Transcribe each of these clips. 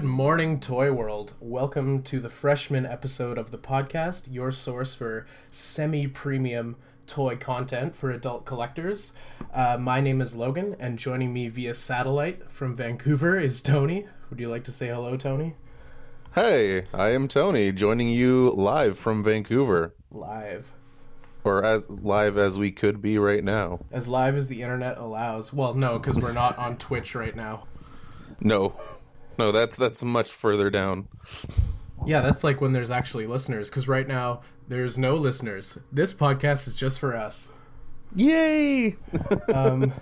Good morning, Toy World. Welcome to the freshman episode of the podcast, your source for semi premium toy content for adult collectors. Uh, my name is Logan, and joining me via satellite from Vancouver is Tony. Would you like to say hello, Tony? Hey, I am Tony, joining you live from Vancouver, Live. or as live as we could be right now. As live as the internet allows. Well, no, because we're not on Twitch right now. No, no, that's that's much further down. Yeah, that's like when there's actually listeners, because right now there's no listeners. This podcast is just for us. Yay! Um,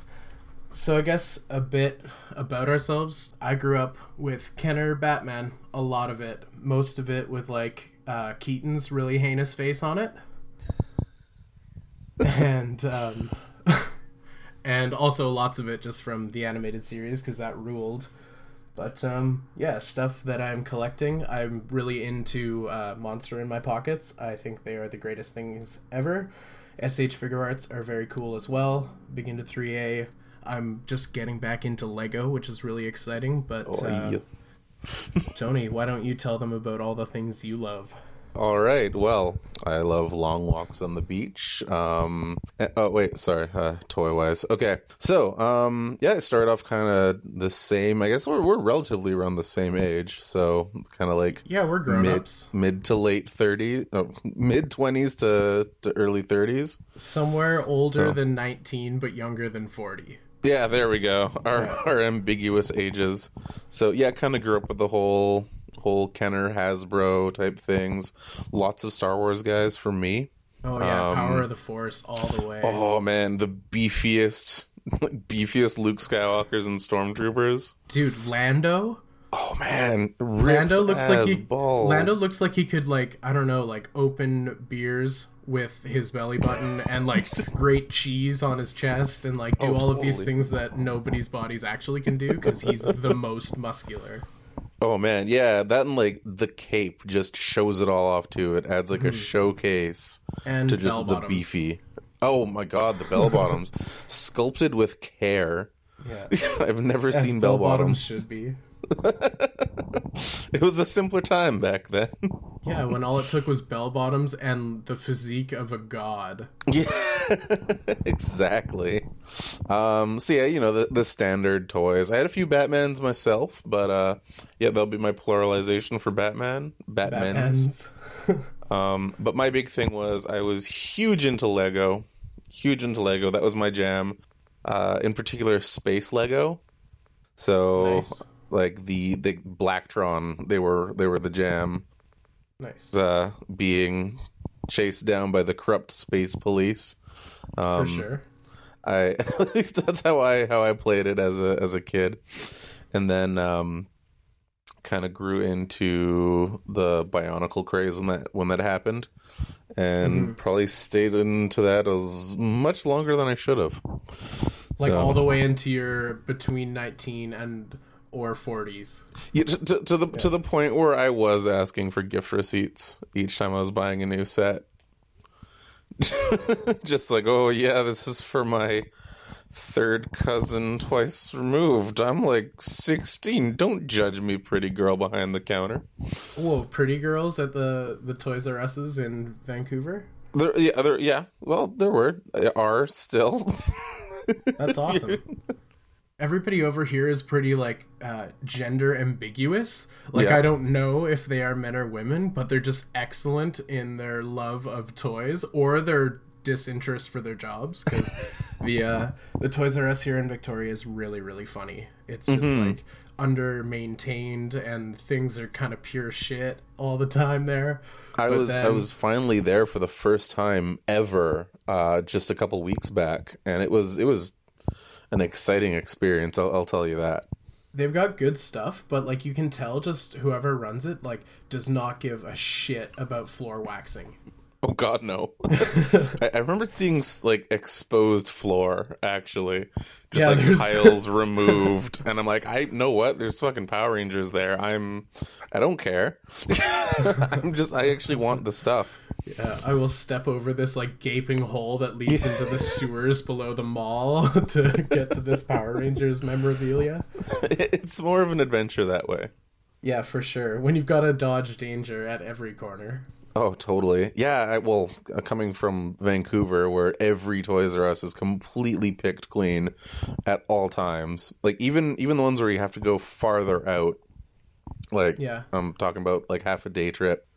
so I guess a bit about ourselves. I grew up with Kenner Batman, a lot of it, most of it with like uh, Keaton's really heinous face on it, and um, and also lots of it just from the animated series because that ruled. But um, yeah, stuff that I'm collecting. I'm really into uh, Monster in My Pockets. I think they are the greatest things ever. SH Figuarts are very cool as well. Big into 3A. I'm just getting back into Lego, which is really exciting. But Oh, uh, yes. Tony, why don't you tell them about all the things you love? All right. Well, I love long walks on the beach. Um. eh, Oh wait, sorry. Uh, toy wise. Okay. So, um, yeah, I started off kind of the same. I guess we're we're relatively around the same age. So, kind of like Yeah, we're grown mid ups. mid to late 30s, oh, mid 20s to to early 30s. Somewhere older So- than 19, but younger than 40. Yeah, there we go. Our our ambiguous ages. So yeah, kind of grew up with the whole whole Kenner Hasbro type things. Lots of Star Wars guys for me. Oh, yeah, Um, Power of the Force all the way. Oh man, the beefiest beefiest Luke Skywalkers and stormtroopers. Dude, Lando? Oh man, Lando looks like he balls. Lando looks like he could like I don't know like open beers with his belly button and like grate cheese on his chest and like do Oh, all of these things that nobody's bodies actually can do because he's the most muscular. Oh man, yeah, that and like the cape just shows it all off too. It adds like a mm-hmm. showcase And to just the beefy. Oh my god, the bell bottoms sculpted with care. Yeah, I've never As seen bell bottoms. should be. It was a simpler time back then. Yeah, when all it took was bell bottoms and the physique of a god. yeah, exactly. Um, so yeah, you know the the standard toys. I had a few Batmans myself, but uh, yeah, that'll be my pluralization for Batman. Batmans. Batmans. Um, but my big thing was I was huge into Lego, huge into Lego. That was my jam. Uh, in particular, space Lego. So Nice. Like the the Blacktron, they were they were the jam. Nice. Uh, being chased down by the corrupt space police. For Um, sure. I at least that's how I how I played it as a as a kid, and then um, kind of grew into the Bionicle craze when that when that happened, and probably stayed into that as much longer than I should have. Like So- all the way into your between 19 and or 40s. Yeah, to, to, to the to the point where I was asking for gift receipts each time I was buying a new set. Just like, oh yeah, this is for my third cousin twice removed. I'm like 16. Don't judge me, pretty girl behind the counter. Whoa, pretty girls at the the Toys R Us's in Vancouver. There, yeah, there, yeah. Well, there were uh, are still. That's awesome. Everybody over here is pretty like uh, gender ambiguous. Like Yeah. I don't know if they are men or women, but they're just excellent in their love of toys or their disinterest for their jobs. Because the uh, the Toys R Us here in Victoria is really really funny. It's just like under maintained and things are kind of pure shit all the time there. I But was I was finally there for the first time ever, uh, just a couple weeks back, and it was it was an exciting experience. I'll, I'll tell you that. they've got good stuff, but like you can tell, just whoever runs it like does not give a shit about floor waxing. Oh God, no! I, I remember seeing like exposed floor, actually, just Yeah, like there's- tiles removed, and I'm like, I know what? There's fucking Power Rangers there. I'm, I don't care. I'm just, I actually want the stuff. Yeah, I will step over this like gaping hole that leads into the sewers below the mall to get to this Power Rangers memorabilia. It's more of an adventure that way. Yeah, for sure. When you've got to dodge danger at every corner. Oh, totally. Yeah, I, well, uh, coming from Vancouver, where every Toys R Us is completely picked clean at all times. Like even even the ones where you have to go farther out. Like Yeah. I'm talking about like half a day trip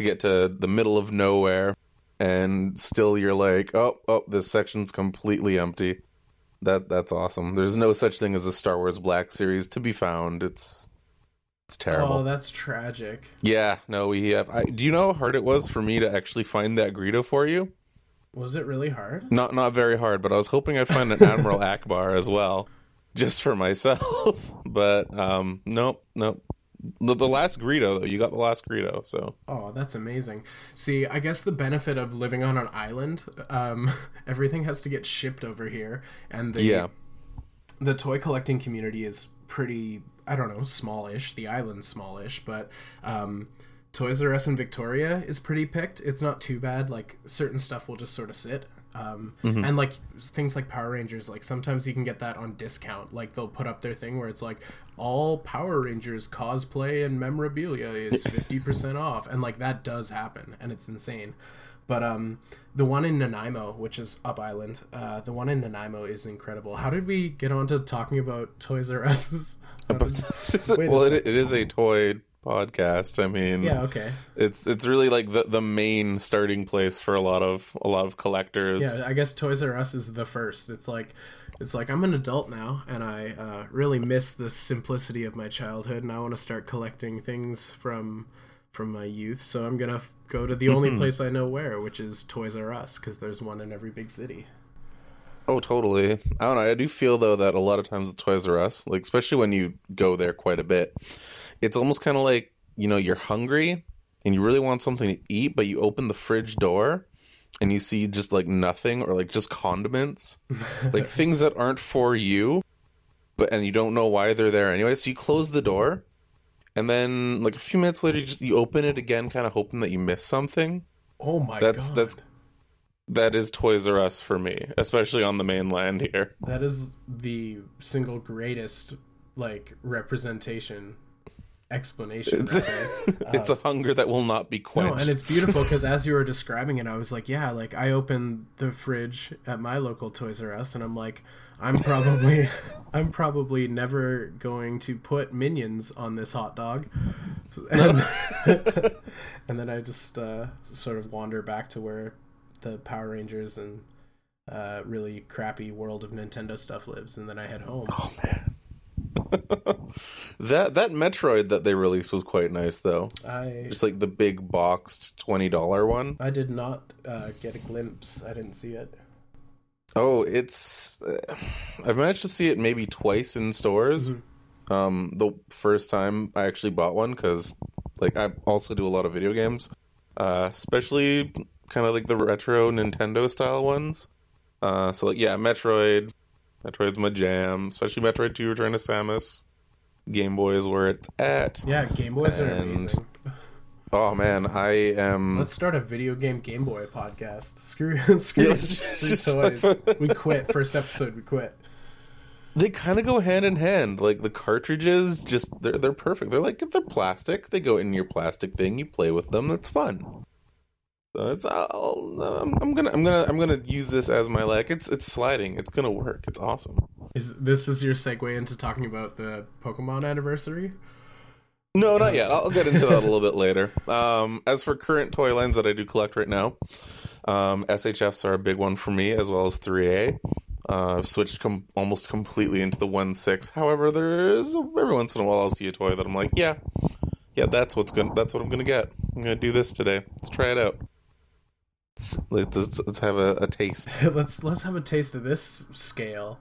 to get to the middle of nowhere, and still you're like, oh, oh, this section's completely empty. That that's awesome. There's no such thing as a Star Wars Black Series to be found. It's it's terrible. Oh, that's tragic. Yeah, no, we have. I, do you know how hard it was for me to actually find that Greedo for you? Was it really hard? Not not very hard, but I was hoping I'd find an Admiral Ackbar as well, just for myself. But um, nope, nope. The, the last Greedo though, you got the last Greedo, so Oh, that's amazing. See, I guess the benefit of living on an island, um, everything has to get shipped over here, and the yeah, the toy collecting community is pretty I don't know, smallish. The island's smallish, but um, Toys R Us in Victoria is pretty picked. It's not too bad. Like certain stuff will just sort of sit. Um, And like things like Power Rangers, like sometimes you can get that on discount. Like they'll put up their thing where it's like all Power Rangers cosplay and memorabilia is fifty percent off, and like that does happen, and it's insane. But um, the one in Nanaimo, which is up island, uh, the one in Nanaimo is incredible. How did we get on to talking about Toys R Us? well, it, it is a toy podcast. I mean, yeah, okay. it's it's really like the the main starting place for a lot of a lot of collectors. Yeah, I guess Toys R Us is the first. It's like, it's like I'm an adult now, and I uh, really miss the simplicity of my childhood, and I want to start collecting things from from my youth. So I'm gonna f- go to the only place I know where, which is Toys R Us, because there's one in every big city. Oh, totally. I don't know. I do feel though that a lot of times at Toys R Us, like especially when you go there quite a bit, it's almost kind of like you know you're hungry and you really want something to eat, but you open the fridge door and you see just like nothing or like just condiments, like things that aren't for you, but and you don't know why they're there anyway. So you close the door, and then like a few minutes later, you just you open it again, kind of hoping that you miss something. Oh my That's god, that's that is Toys R Us for me, especially on the mainland here. that is the single greatest like representation explanation. It's, right it's a hunger that will not be No, quenched. and it's beautiful because as you were describing it, I was like, yeah, like I opened the fridge at my local Toys R Us, and I'm like, I'm probably, I'm probably never going to put minions on this hot dog, and, and then I just uh, sort of wander back to where the Power Rangers and uh, really crappy world of Nintendo stuff lives, and then I head home. oh man. that that Metroid that they released was quite nice though. I Just like the big boxed twenty dollar one. I did not uh, get a glimpse. I didn't see it. Oh, it's uh, I've managed to see it maybe twice in stores. Um, the first time I actually bought one because like I also do a lot of video games, uh, especially kind of like the retro Nintendo style ones. Uh, so like yeah, Metroid, Metroid's my jam, especially Metroid Two: Return to Samus. Game Boy is where it's at. Yeah, Game Boys are And- amazing. Oh man, I am. Let's start a video game Game Boy podcast. Screw, screw, just- toys. we quit. First episode, we quit. They kind of go hand in hand. Like the cartridges, just they're they're perfect. They're like if they're plastic. They go in your plastic thing. You play with them. That's fun. So it's I'll, I'm, I'm gonna I'm gonna I'm gonna use this as my like. It's it's sliding. It's gonna work. It's awesome. Is this is your segue into talking about the Pokemon anniversary? No, not yet. I'll get into that a little bit later. Um, as for current toy lines that I do collect right now, um, SHFs are a big one for me, as well as 3A. Uh, I've switched com- almost completely into the 1-6. However, there is every once in a while I'll see a toy that I'm like, yeah, yeah, that's what's gonna that's what I'm gonna get. I'm gonna do this today. Let's try it out. Let's, let's, have a, a taste. let's let's have a taste of this scale,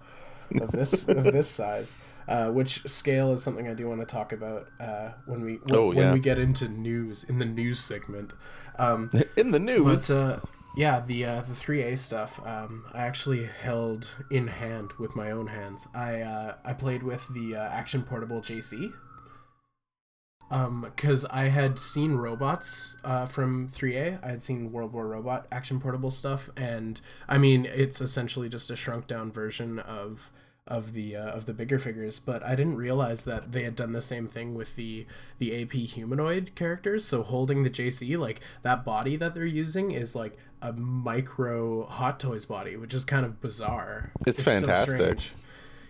of this of this size. Uh, which scale is something I do want to talk about uh, when we when, Oh, when we get into news in the news segment. Um, In the news, But uh, yeah, the uh, the three A stuff, um, I actually held in hand with my own hands. I uh, I played with the uh, Action Portable JC. Um, because I had seen robots uh, from 3A. I had seen World War Robot action portable stuff, and I mean, it's essentially just a shrunk down version of of the uh, of the bigger figures, but I didn't realize that they had done the same thing with the the AP humanoid characters. So holding the JC, like that body that they're using is like a micro Hot Toys body, which is kind of bizarre. It's, fantastic. So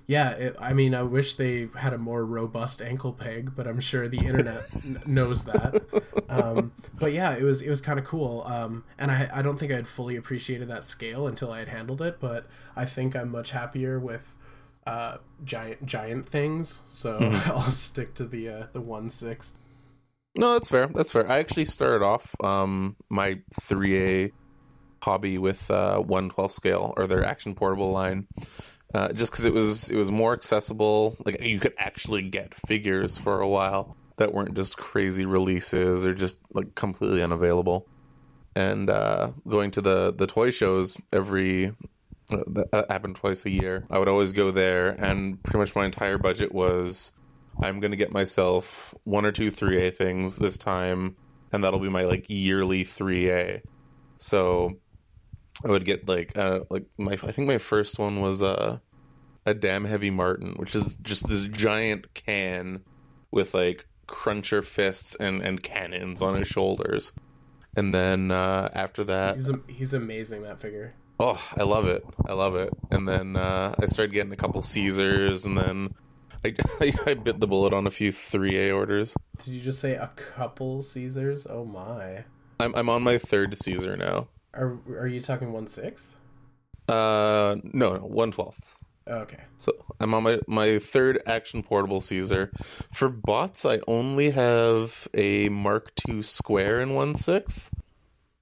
yeah, it, I mean, I wish they had a more robust ankle peg, but I'm sure the internet n- knows that. Um, but yeah, it was it was kind of cool, um, and I I don't think I had fully appreciated that scale until I had handled it. But I think I'm much happier with uh, giant giant things, so mm-hmm. I'll stick to the uh, the one sixth. No, that's fair. That's fair. I actually started off um, my three A hobby with uh, one scale or their action portable line uh, just because it was it was more accessible. Like you could actually get figures for a while that weren't just crazy releases or just like completely unavailable. And uh, going to the the toy shows every uh, that happened twice a year. I would always go there, and pretty much my entire budget was I'm to get myself one or two 3A things this time, and that'll be my like yearly 3A. So I would get like uh like my I think my first one was uh a damn heavy Martin, which is just this giant can with like cruncher fists and and cannons on his shoulders. And then uh after that He's a, he's amazing that figure. Oh, I love it. I love it. And then uh I started getting a couple Caesars and then I, I, I bit the bullet on a few 3A orders. Did you just say a couple Caesars? Oh my. I'm I'm on my third Caesar now. Are are you talking one sixth? Uh, no, no, one twelfth. Okay. So I'm on my my third action portable Caesar. For bots, I only have a Mark II square in one six,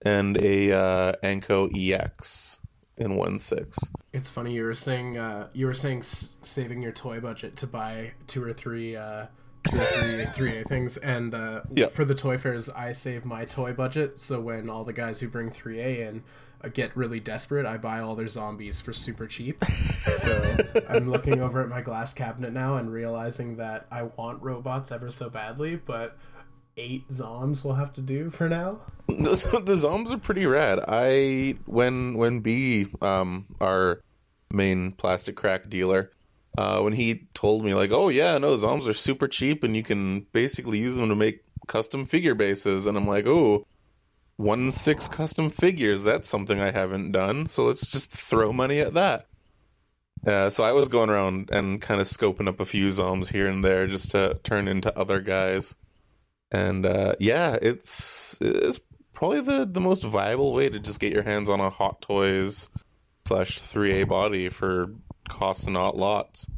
and a uh, Anko EX in one six. It's funny you were saying uh, you were saying s- saving your toy budget to buy two or three uh, two or three three A things, and uh, yeah. for the toy fairs, I save my toy budget. So when all the guys who bring three A in uh, get really desperate, I buy all their zombies for super cheap. so I'm looking over at my glass cabinet now and realizing that I want robots ever so badly, but eight zoms will have to do for now. the zoms are pretty rad. I when when B um our main plastic crack dealer uh, when he told me like, "Oh yeah, no, Zoms are super cheap and you can basically use them to make custom figure bases," and I'm like, "Oh, one six custom figures. That's something I haven't done. So let's just throw money at that." Uh, so I was going around and kind of scoping up a few Zoms here and there just to turn into other guys, and uh, yeah, it's it's probably the the most viable way to just get your hands on a Hot Toys slash 3A body for costs not lots.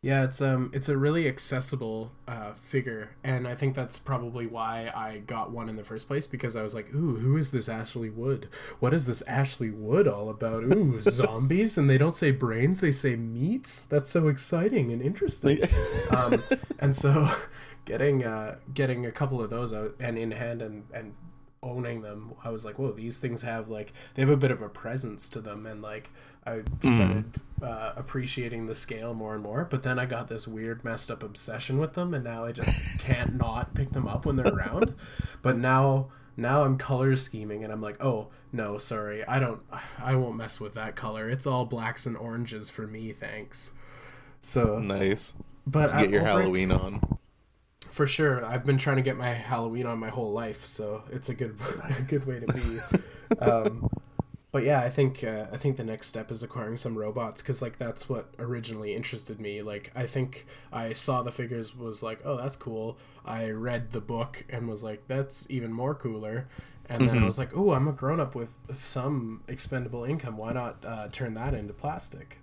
Yeah, it's um it's a really accessible uh, figure, and I think that's probably why I got one in the first place because I was like, "Ooh, who is this Ashley Wood? What is this Ashley Wood all about? Ooh, zombies!" And they don't say brains; they say meats. That's so exciting and interesting. um, and so, getting uh, getting a couple of those out and in hand and and owning them, I was like, "Whoa, these things have like they have a bit of a presence to them," and like I started mm. uh, appreciating the scale more and more. But then I got this weird, messed up obsession with them, and now I just can't not pick them up when they're around. But now, now I'm color scheming, and I'm like, oh no, sorry, I don't, I won't mess with that color. It's all blacks and oranges for me, thanks. So nice. But Let's get your Halloween on. For sure, I've been trying to get my Halloween on my whole life, so it's a good, nice. a good way to be. Um, but yeah, I think uh, I think the next step is acquiring some robots because like that's what originally interested me. Like I think I saw the figures was like, oh, that's cool. I read the book and was like, that's even more cooler. And then mm-hmm. I was like, oh, I'm a grown up with some expendable income. Why not uh, turn that into plastic?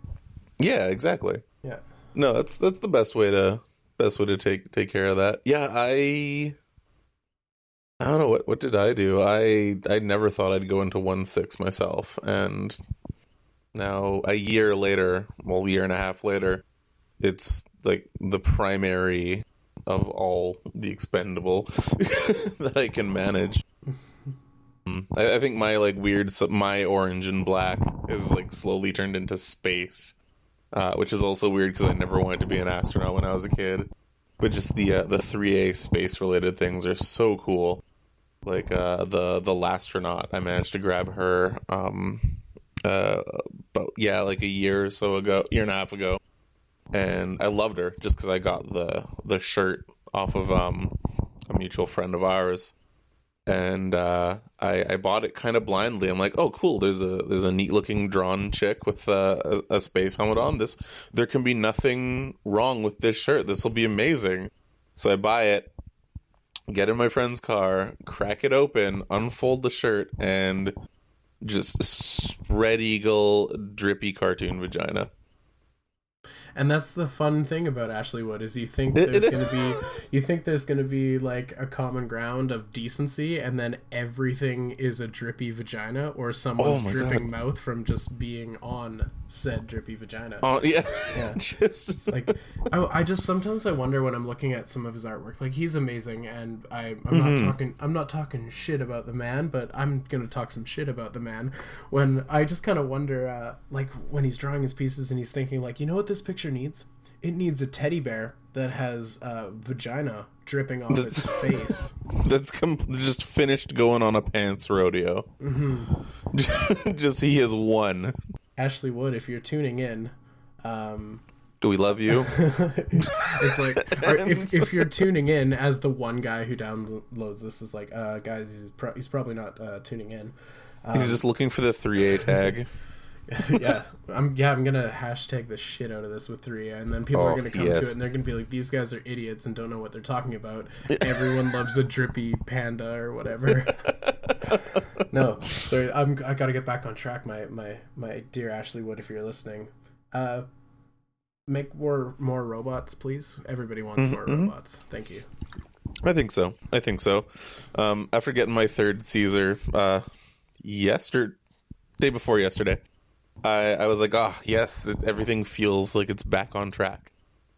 Yeah, exactly. Yeah. No, that's that's the best way to best way to take take care of that. Yeah, I I don't know what what did I do. I I never thought I'd go into one six myself, and now a year later, well, a year and a half later, it's like the primary of all the expendable that I can manage. Hmm. I, I, think my like weird my orange and black is like slowly turned into space, uh, which is also weird because I never wanted to be an astronaut when I was a kid. But just the uh, the three A space related things are so cool. Like uh, the the astronaut, I managed to grab her. Um, uh, but yeah, like a year or so ago, year and a half ago, and I loved her just because I got the the shirt off of um, a mutual friend of ours, and uh, I, I bought it kind of blindly. I'm like, oh, cool. There's a there's a neat looking drawn chick with a, a, a space helmet on. This there can be nothing wrong with this shirt. This will be amazing. So I buy it, get in my friend's car, crack it open, unfold the shirt, and just spread eagle drippy cartoon vagina. And that's the fun thing about Ashley Wood is you think there's going to be you think there's to be like a common ground of decency and then everything is a drippy vagina or someone's Oh dripping mouth from just being on said drippy vagina. Oh yeah, Yeah. just like I, I just sometimes I wonder when I'm looking at some of his artwork. Like he's amazing, and I I'm not talking I'm not talking shit about the man, but I'm gonna talk some shit about the man. When I just kind of wonder, uh, like when he's drawing his pieces and he's thinking like, you know what this picture needs? It needs a teddy bear that has uh, vagina dripping off its face. that's com- just finished going on a pants rodeo. just he has won. Ashley Wood, if you're tuning in. Um, Do we love you? it's like if, if you're tuning in as the one guy who downloads this is like uh guys he's, pro- he's probably not uh, tuning in He's just looking for the three A tag. yeah. I'm yeah i'm gonna hashtag the shit out of this with 3 and then people are Oh, gonna come yes. to it and they're gonna be like these guys are idiots and don't know what they're talking about. Everyone loves a drippy panda or whatever. No sorry i'm i gotta get back on track my my my dear ashley wood if you're listening. Uh make more more robots please. Everybody wants Mm-hmm, more robots. Thank you. I think so. I think so. Um, after getting my third Caesar, uh, yesterday, day before yesterday, I, I was like, oh yes, it, everything feels like it's back on track.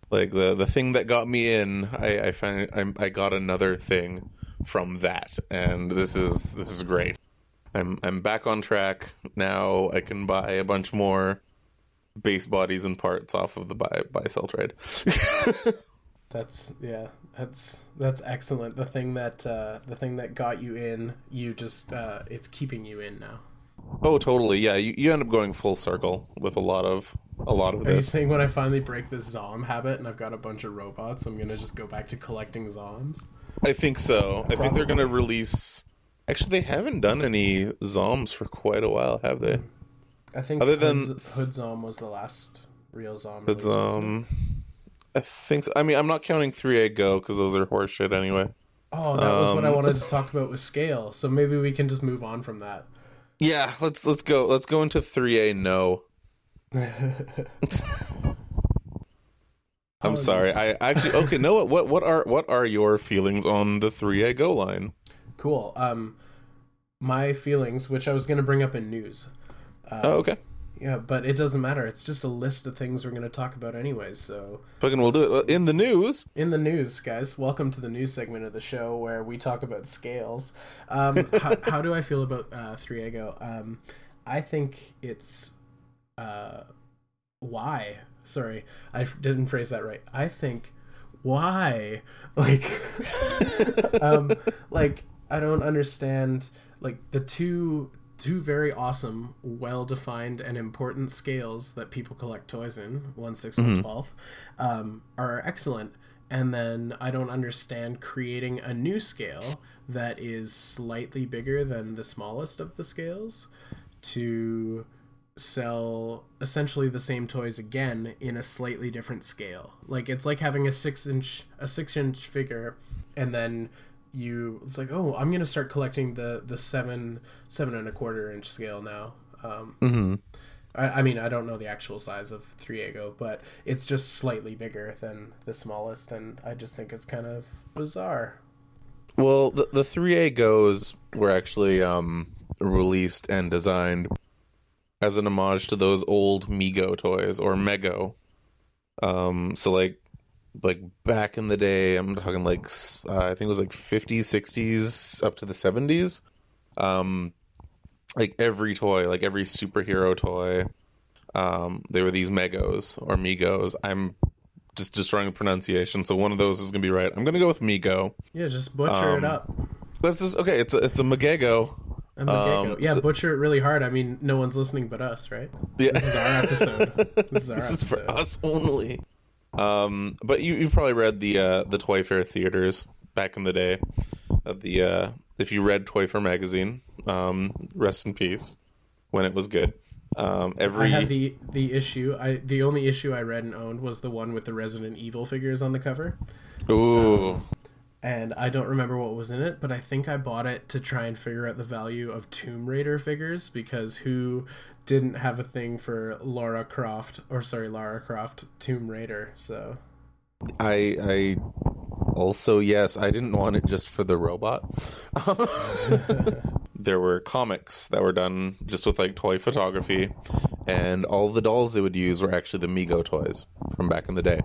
Like the the thing that got me in, I I find I, I got another thing from that, and this is this is great. I'm I'm back on track now. I can buy a bunch more base bodies and parts off of the buy buy sell trade. That's yeah, that's that's excellent. The thing that uh, the thing that got you in, you just uh, it's keeping you in now. Oh, totally. Yeah, you, you end up going full circle with a lot of a lot of Are you saying when I finally break this Zom habit and I've got a bunch of robots, I'm gonna just go back to collecting Zoms? I think so. I think they're going to release. Actually, they haven't done any Zoms for quite a while, have they? I think Other than- Hood Zom was the last real Zom. But release, wasn't it? um, I think so. I mean, I'm not counting 3A Go because those are horseshit anyway. Oh, that was what I um, wanted to talk about with scale. So maybe we can just move on from that. Yeah, let's let's go. Let's go into 3A No. I'm Oh, sorry. I actually okay. No, what what what are what are your feelings on the 3A Go line? Cool. Um, my feelings, which I was gonna bring up in news. oh, okay. Yeah, but it doesn't matter. It's just a list of things we're going to talk about anyways. So, Fucking, we'll do it in the news. in the news, guys, welcome to the news segment of the show where we talk about scales. Um, how, how do I feel about uh, 3AGO? Um, I think it's uh, why. Sorry, I didn't phrase that right. I think why, like, um, like I don't understand like the two two very awesome, well defined and important scales that people collect toys in, one six, one twelve, um, are excellent. And then I don't understand creating a new scale that is slightly bigger than the smallest of the scales to sell essentially the same toys again in a slightly different scale. Like it's like having a six inch a six inch figure and then you it's like oh i'm gonna start collecting the the seven seven and a quarter inch scale now um Mm-hmm. I, I mean i don't know the actual size of 3ago but it's just slightly bigger than the smallest and i just think it's kind of bizarre Well, the the 3A Goes were actually um, released and designed as an homage to those old Mego toys or Mego. Um, so like like back in the day, I'm talking like uh, I think it was like 50s, 60s up to the 70s. Um, like every toy, like every superhero toy, um, they were these Megos or Migos. I'm just destroying the pronunciation, so one of those is gonna be right. I'm gonna go with Migo. yeah just butcher Um, it up This is okay. It's a it's a Magego. um, yeah so- butcher it really hard i mean no one's listening but us right Yeah, this is our episode this is our this is episode for us only. Um, but you you've probably read the uh, the ToyFare theaters back in the day. Of the uh, if you read ToyFare magazine, um, rest in peace when it was good. Um, every I had the the issue. I the only issue I read and owned was the one with the Resident Evil figures on the cover, ooh and I don't remember what was in it, but I think I bought it to try and figure out the value of Tomb Raider figures because who didn't have a thing for Laura Croft or sorry Lara Croft Tomb Raider? So I I also yes, I didn't want it just for the robot. there were comics that were done just with like toy photography, and all the dolls they would use were actually the Mego toys from back in the day.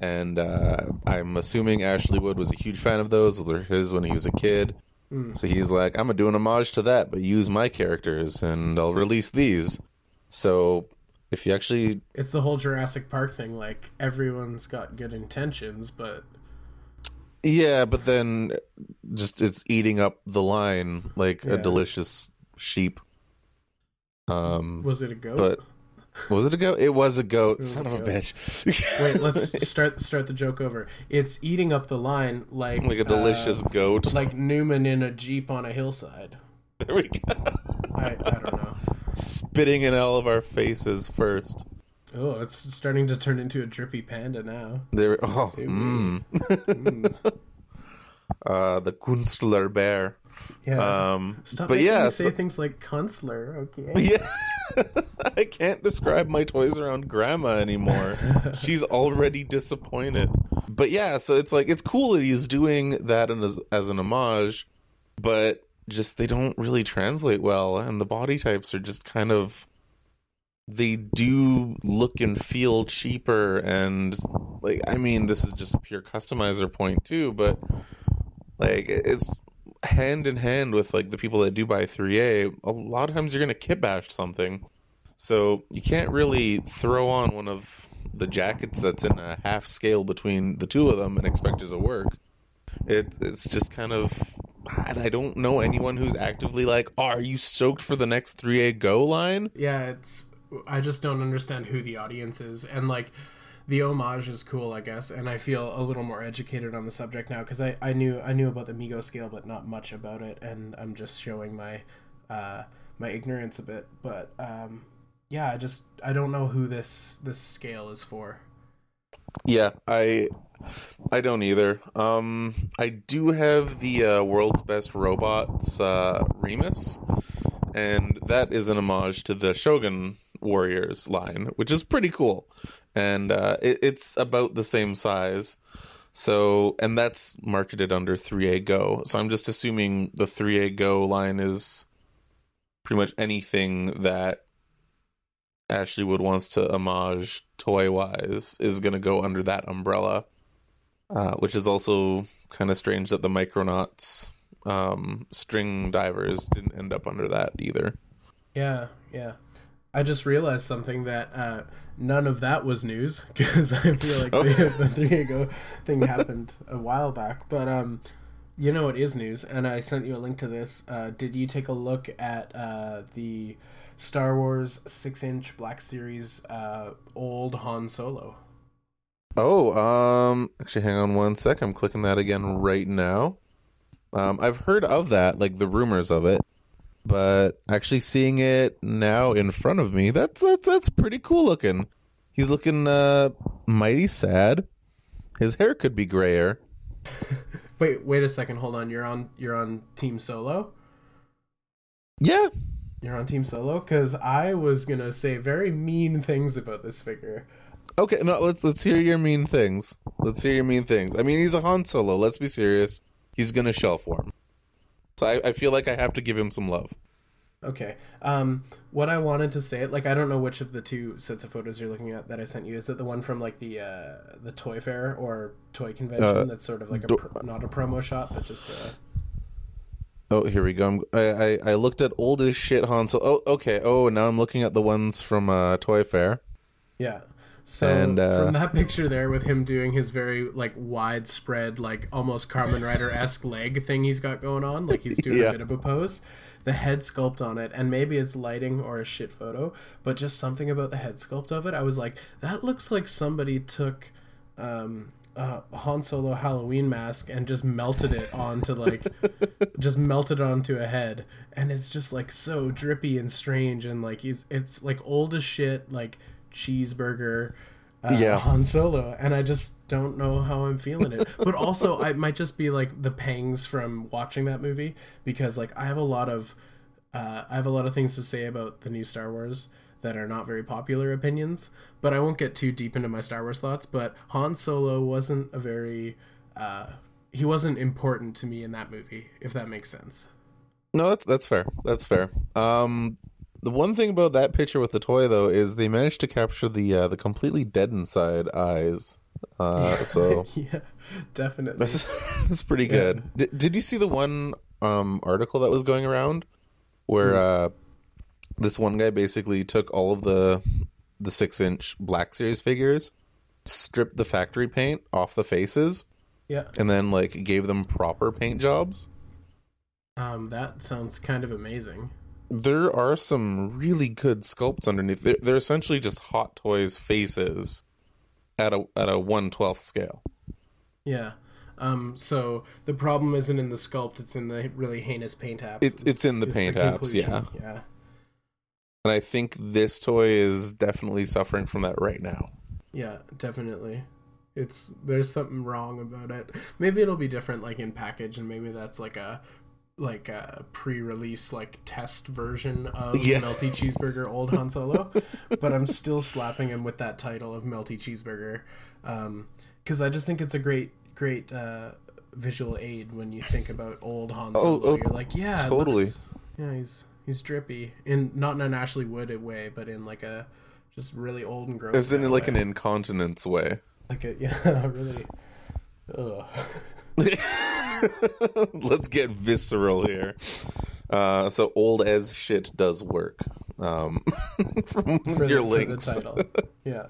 And uh, I'm assuming Ashley Wood was a huge fan of those. Those were his when he was a kid. So he's like, I'm gonna do an homage to that, but use my characters, and I'll release these. So if you actually it's the whole Jurassic Park thing. Like everyone's got good intentions, but Yeah, but then just it's eating up the line like Yeah. a delicious sheep. Um, was it a goat? but was it a goat? It was a goat. was Son a of a bitch. Wait, let's start start the joke over. It's eating up the line like like a delicious uh, goat. like Newman in a jeep on a hillside. there we go. I, I don't know. Spitting in all of our faces first. Oh, it's starting to turn into a drippy panda now. There. Oh, mm. Mm. uh, the Kunstler bear. Yeah. Um, Stop but yeah, so- say things like Kunstler, okay? Yeah. I can't describe my toys around grandma anymore. She's already disappointed. But yeah, so it's like it's cool that he's doing that as, as an homage, but just they don't really translate well and the body types are just kind of they do look and feel cheaper and like I mean this is just a pure customizer point too, but like it's hand in hand with like the people that do buy 3A, a lot of times you're going to kit bash something. So you can't really throw on one of the jackets that's in a half scale between the two of them and expect it to work. It, it's just kind of. I don't know anyone who's actively like, oh, are you stoked for the next 3A Go line? Yeah, it's. I just don't understand who the audience is, and like, the homage is cool, I guess, and I feel a little more educated on the subject now because I, I knew I knew about the Migo scale, but not much about it, and I'm just showing my uh, my ignorance a bit. But um, yeah, I just I don't know who this this scale is for. Yeah, I I don't either. Um I do have the uh, world's best robots uh Remus and that is an homage to the Shogun Warriors line, which is pretty cool. And uh it, it's about the same size. So, and that's marketed under 3A Go. So I'm just assuming the 3A Go line is pretty much anything that Ashley Wood wants to homage toy wise is going to go under that umbrella, uh, which is also kind of strange that the Micronauts um, string divers didn't end up under that either. Yeah, yeah. I just realized something that uh, none of that was news because I feel like the, the three ago thing happened a while back. But um, you know it is news, and I sent you a link to this. Uh, did you take a look at uh, the Star Wars six-inch Black Series uh, old Han Solo? Oh, um, actually, hang on one sec. I'm clicking that again right now. Um, I've heard of that, like the rumors of it, but actually seeing it now in front of me, that's that's that's pretty cool looking. He's looking uh mighty sad. His hair could be grayer. Wait, wait a second. Hold on. You're on. You're on Team Solo. Yeah, You're on Team Solo because I was gonna say very mean things about this figure. Okay, no, let's let's hear your mean things. Let's hear your mean things. I mean, he's a Han Solo. Let's be serious. He's gonna shell form. So I, I feel like I have to give him some love. Okay. Um, what I wanted to say, like, I don't know which of the two sets of photos you're looking at that I sent you. Is it the one from like the uh, the toy fair or toy convention? Uh, that's sort of like a do- pro- not a promo shot, but just a. Oh, here we go. I'm, I, I I looked at old as shit Han Solo. Oh, okay. Oh, now I'm looking at the ones from uh, Toy Fair. Yeah. So And, uh, from that picture there, with him doing his very like widespread, like almost Kamen Rider esque leg thing he's got going on, like he's doing Yeah. a bit of a pose. The head sculpt on it, and maybe it's lighting or a shit photo, but just something about the head sculpt of it, I was like, that looks like somebody took um, uh, Han Solo Halloween mask and just melted it onto like, just melted it onto a head, and it's just like so drippy and strange, and like he's it's like old as shit, like cheeseburger. Uh, Yeah. Han Solo, and I just don't know how I'm feeling it. But also, I might just be like the pangs from watching that movie because like I have a lot of, uh, I have a lot of things to say about the new Star Wars that are not very popular opinions. But I won't get too deep into my Star Wars thoughts. But Han Solo wasn't a very, uh, he wasn't important to me in that movie, if that makes sense. No, that's that's fair. That's fair. Um, the one thing about that picture with the toy though is they managed to capture the uh, the completely dead inside eyes. Uh, so yeah, definitely. that's that's pretty good. Did, did you see the one um article that was going around where uh this one guy basically took all of the the six inch Black Series figures, stripped the factory paint off the faces, yeah, and then like gave them proper paint jobs. um, that sounds kind of amazing. There are some really good sculpts underneath. They're, they're essentially just Hot Toys faces at a at a one twelfth scale. Yeah. Um, so the problem isn't in the sculpt; it's in the really heinous paint apps. It's- it's in the is paint apps, Yeah. yeah. And I think this toy is definitely suffering from that right now. Yeah, definitely. It's there's something wrong about it. Maybe it'll be different, like in package, and maybe that's like a like a pre-release like test version of Yeah. Melty Cheeseburger Old Han Solo. but I'm still slapping him with that title of Melty Cheeseburger, because I just think it's a great great uh, visual aid when you think about old Han Oh, Solo. oh, You're like, yeah, totally. looks- yeah, he's he's drippy in not in an Ashley Wood way, but in like a just really old and gross. It's in kinda like way. an incontinence way. Like a yeah, really. Ugh. Let's get visceral here. Uh, so old as shit does work. Um, from For your the, links. For the title. Yeah.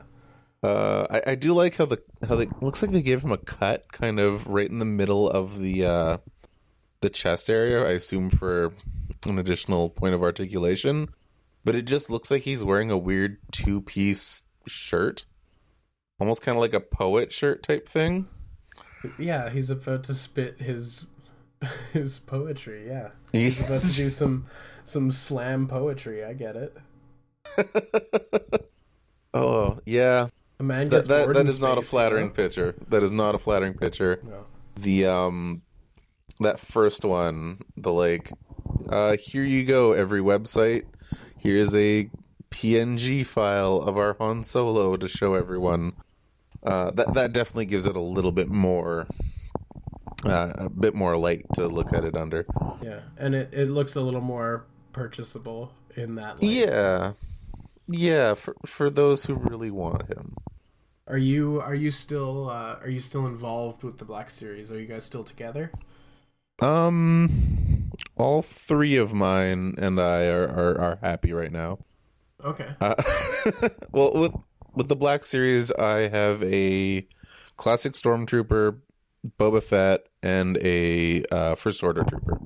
Uh, I, I do like how the how they looks like they gave him a cut kind of right in the middle of the uh, the chest area. I assume for an additional point of articulation, but it just looks like he's wearing a weird two piece shirt, almost kind of like a poet shirt type thing. Yeah, he's about to spit his his poetry. Yeah, he's about to do some some slam poetry. I get it. oh yeah, A man that gets that, that in is not a flattering you picture. That is not a flattering picture. know? the um that first one the like uh here you go every website here's a png file of our han solo to show everyone uh that that definitely gives it a little bit more uh, a bit more light to look at it under Yeah, and it it looks a little more purchasable in that. Light. yeah yeah for for those who really want him Are you are you still uh, are you still involved with the Black Series? Are you guys still together? um all three of mine and i are are, are happy right now Okay. Uh, well, with with the Black Series, I have a classic Stormtrooper, Boba Fett, and a uh, First Order Trooper,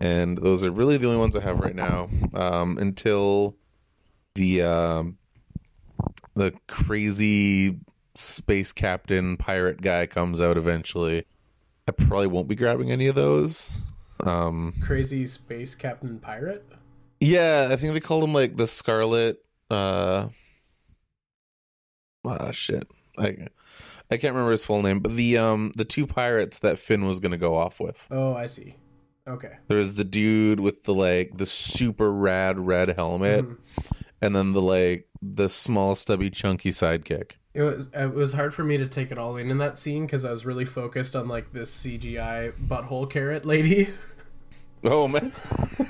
and those are really the only ones I have right now. Um, until the um, the crazy space captain pirate guy comes out eventually, I probably won't be grabbing any of those. Um, Crazy space captain pirate. yeah, I think they called him like the Scarlet. Uh, ah, shit. I I can't remember his full name, but the um the two pirates that Finn was gonna go off with. Oh, I see. Okay. There was the dude with the like the super rad red helmet, Mhm. and then the like the small stubby chunky sidekick. It was it was hard for me to take it all in in that scene because I was really focused on like this CGI butthole carrot lady. Oh man!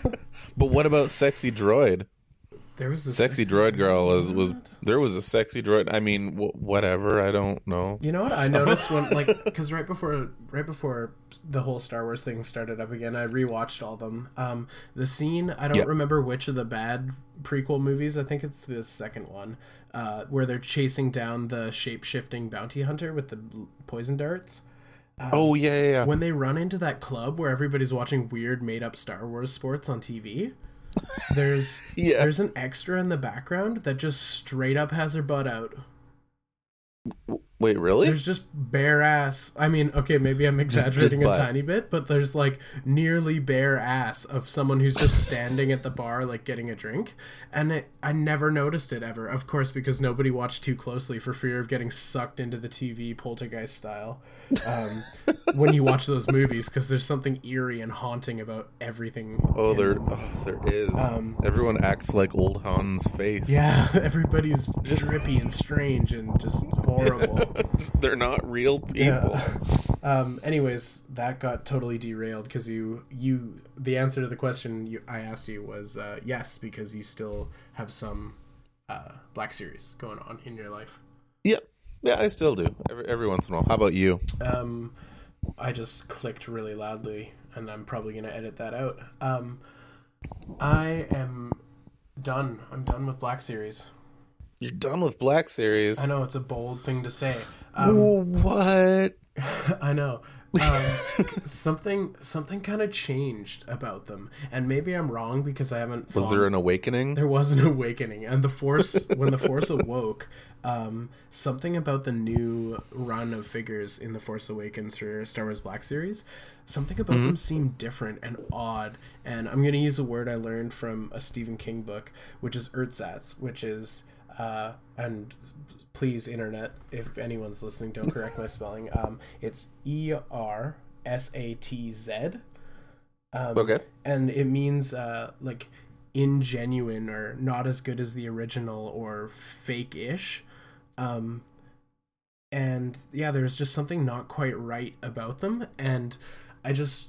but what about sexy droid? There was a Sexy droid girl was was there was a sexy droid. I mean, wh- whatever. I don't know. You know what I noticed when like because right before right before the whole Star Wars thing started up again, I rewatched all them. Um, the scene I don't Yeah. remember which of the bad prequel movies. I think it's the second one, uh, where they're chasing down the shape shifting bounty hunter with the poison darts. Oh yeah, yeah, yeah. When they run into that club where everybody's watching weird made up Star Wars sports on TV, there's Yeah. there's an extra in the background that just straight up has her butt out. Wait, really? There's just bare ass. I mean, okay, maybe I'm exaggerating just a tiny bit, but there's like nearly bare ass of someone who's just standing at the bar, like getting a drink. And it, I never noticed it ever. Of course, because nobody watched too closely for fear of getting sucked into the TV poltergeist style um, when you watch those movies, because there's something eerie and haunting about everything. oh, there, oh, there is. Um, Everyone acts like old Han's face. Yeah, everybody's drippy and strange and just horrible. They're not real people. Yeah. Um, anyways, that got totally derailed because you you the answer to the question you, I asked you was uh, yes because you still have some uh, Black Series going on in your life. Yeah, yeah, I still do every every once in a while. How about you? Um, I just clicked really loudly, and I'm probably gonna edit that out. Um, I am done. I'm done with Black Series. You're done with Black Series. I know it's a bold thing to say. Um, Ooh, what? I know. Um, something something kind of changed about them, and maybe I'm wrong because I haven't. Was fond- there an awakening? There was an awakening, and the force when the force awoke, um, something about the new run of figures in the Force Awakens for Star Wars Black Series, something about them seemed different and odd. And I'm gonna use a word I learned from a Stephen King book, which is ersatz, which is uh, and please internet if anyone's listening don't correct my spelling. Um, it's e-r-s-a-t-z um, Okay. and it means uh, like ingenuine or not as good as the original or fake-ish. Um, and yeah there's just something not quite right about them. And i just